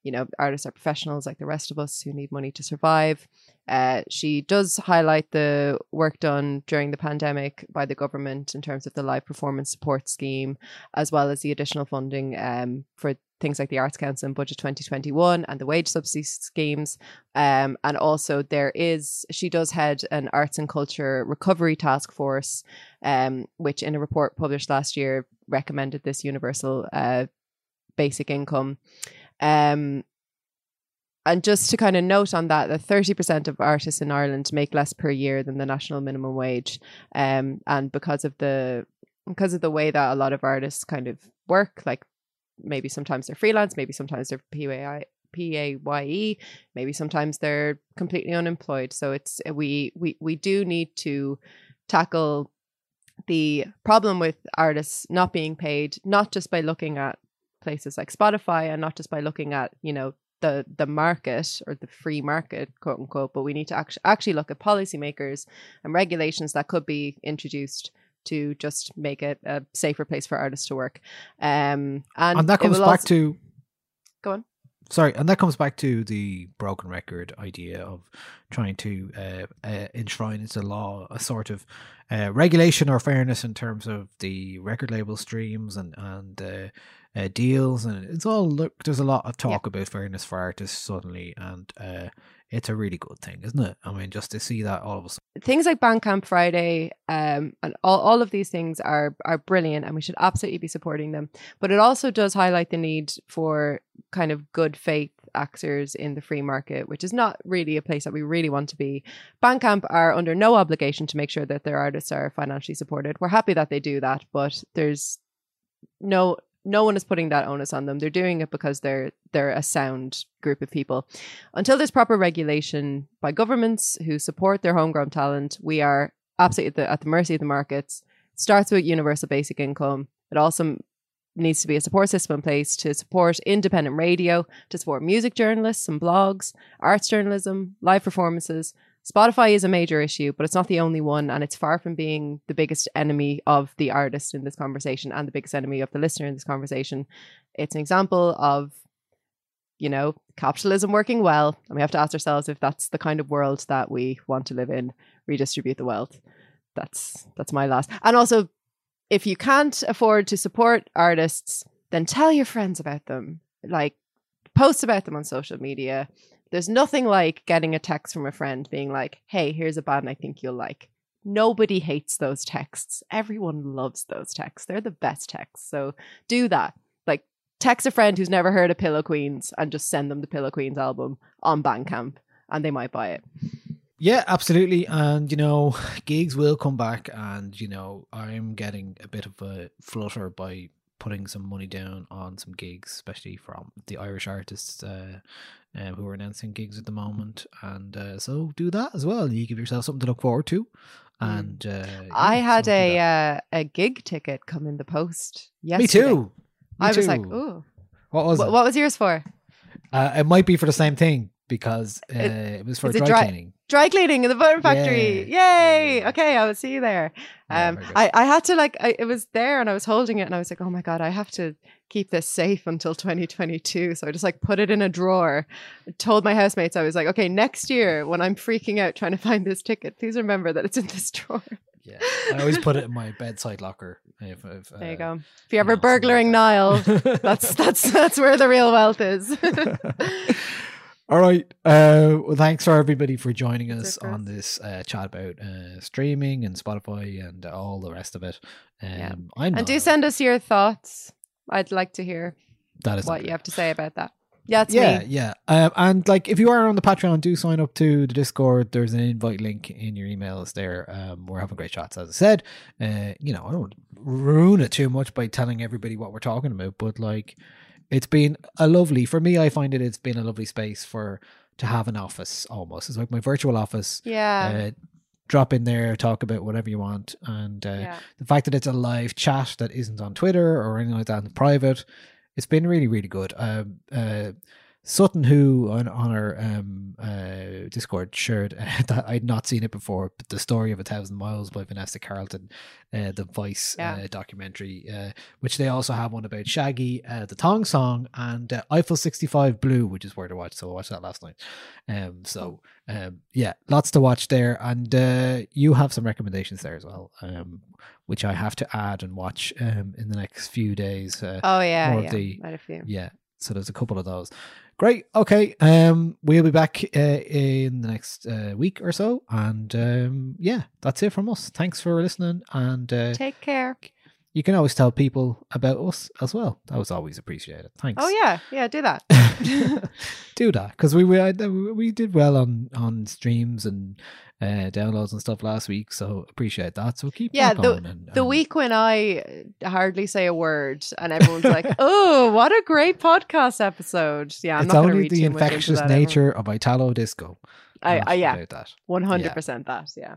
you know artists are professionals like the rest of us who need money to survive. Uh, she does highlight the work done during the pandemic by the government in terms of the live performance support scheme, as well as the additional funding um, for things like the Arts Council in Budget 2021 and the wage subsidy schemes. Um, and also, there is, she does head an arts and culture recovery task force, um, which in a report published last year recommended this universal uh, basic income. Um, and just to kind of note on that, that 30% of artists in Ireland make less per year than the national minimum wage. Um, and because of the because of the way that a lot of artists kind of work, like maybe sometimes they're freelance, maybe sometimes they're PAI, PAYE, maybe sometimes they're completely unemployed. So it's we we we do need to tackle the problem with artists not being paid, not just by looking at places like Spotify and not just by looking at, you know, the the market or the free market, quote unquote, but we need to actually actually look at policymakers and regulations that could be introduced to just make it a safer place for artists to work. Um, and, and that comes back also- to go on. sorry and that comes back to the broken record idea of trying to uh, uh, enshrine into law a sort of uh, regulation or fairness in terms of the record label streams and and uh, deals, and it's all look. There's a lot of talk about fairness for artists suddenly, and uh, it's a really good thing, isn't it? I mean, just to see that all of a sudden. things like Bandcamp Friday um, and all, all of these things are are brilliant and we should absolutely be supporting them. But it also does highlight the need for kind of good faith actors in the free market, which is not really a place that we really want to be. Bandcamp are under no obligation to make sure that their artists are financially supported. We're happy that they do that, but there's no no one is putting that onus on them. They're doing it because they're they're a sound group of people. Until there's proper regulation by governments who support their homegrown talent, we are absolutely at the, at the mercy of the markets. It starts with universal basic income. It also needs to be a support system in place to support independent radio, to support music journalists and blogs, arts journalism, live performances. Spotify is a major issue, but it's not the only one, and it's far from being the biggest enemy of the artist in this conversation and the biggest enemy of the listener in this conversation. It's an example of, you know, capitalism working well, and we have to ask ourselves if that's the kind of world that we want to live in. Redistribute the wealth. That's that's my last. And also, if you can't afford to support artists, then tell your friends about them. Like, post about them on social media. There's nothing like getting a text from a friend being like, hey, here's a band I think you'll like. Nobody hates those texts. Everyone loves those texts. They're the best texts. So do that. Like, text a friend who's never heard of Pillow Queens and just send them the Pillow Queens album on Bandcamp and they might buy it. Yeah, absolutely. And, you know, gigs will come back. And, you know, I'm getting a bit of a flutter by putting some money down on some gigs, especially from the Irish artists uh, uh, who are announcing gigs at the moment. And uh, so do that as well. You give yourself something to look forward to. And uh, I yeah, had a uh, a gig ticket come in the post Me too. Me I was like, too. ooh. What was Wh- what was yours for? Uh, it might be for the same thing because uh, It- it, was for dry, dry- cleaning. Dry cleaning in the button factory. Yeah. Yay. Okay, I will see you there. Um, very good. I, I had to like, I, it was there and I was holding it and I was like, oh my God, I have to keep this safe until 2022. So I just like put it in a drawer. Told my housemates, I was like, okay, next year when I'm freaking out trying to find this ticket, please remember that it's in this drawer. Yeah, I always put it in my bedside locker. If, if, There you uh, go. If you're ever know, burglaring like Niall, that's that's that's where the real wealth is. All right. Uh, well, thanks for everybody for joining us on this uh, chat about uh, streaming and Spotify and all the rest of it. Um, Yeah. I'm and do send us your thoughts. I'd like to hear that is what you have to say about that. Yeah, it's yeah, me. yeah. Um, and like, if you are on the Patreon, do sign up to the Discord. There's an invite link in your emails there. Um, we're having great chats, as I said. Uh, you know, I don't ruin it too much by telling everybody what we're talking about, but like, it's been a lovely for me. I find it. It's been a lovely space for to have an office almost. It's like my virtual office. Yeah. Uh, drop in there, talk about whatever you want, and uh, yeah. the fact that it's a live chat that isn't on Twitter or anything like that in private, it's been really, really good. Um, uh, Sutton, who on, on our um, uh, Discord shared uh, that I'd not seen it before, but the story of a thousand miles by Vanessa Carlton, uh, the Vice Yeah. uh, documentary, uh, which they also have one about Shaggy, uh, the Thong song, and uh, Eiffel 65 Blue, which is where to watch. So I watched that last night. Um, so um, yeah, lots to watch there, and uh, you have some recommendations there as well, um, which I have to add and watch um, in the next few days. Uh, Oh yeah, yeah. the- Quite a few. yeah, so there's a couple of those. Great. Okay. Um, we'll be back uh, in the next uh, week or so, and um, yeah, that's it from us. Thanks for listening, and uh, Take care. You can always tell people about us as well. That was always appreciated. Thanks. Oh yeah, yeah. Do that. do that because we, we uh, we did well on on streams and uh, downloads and stuff last week, so appreciate that. So keep Yeah, the- going and, The week when I uh, hardly say a word and everyone's like, "Oh, what a great podcast episode!" Yeah, I'm it's not only the infectious nature of Italo disco. I, I uh, yeah, that. one hundred percent that. Yeah.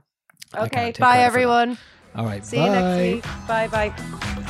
Okay. Bye, everyone. All right. See bye. you next week. Bye, bye.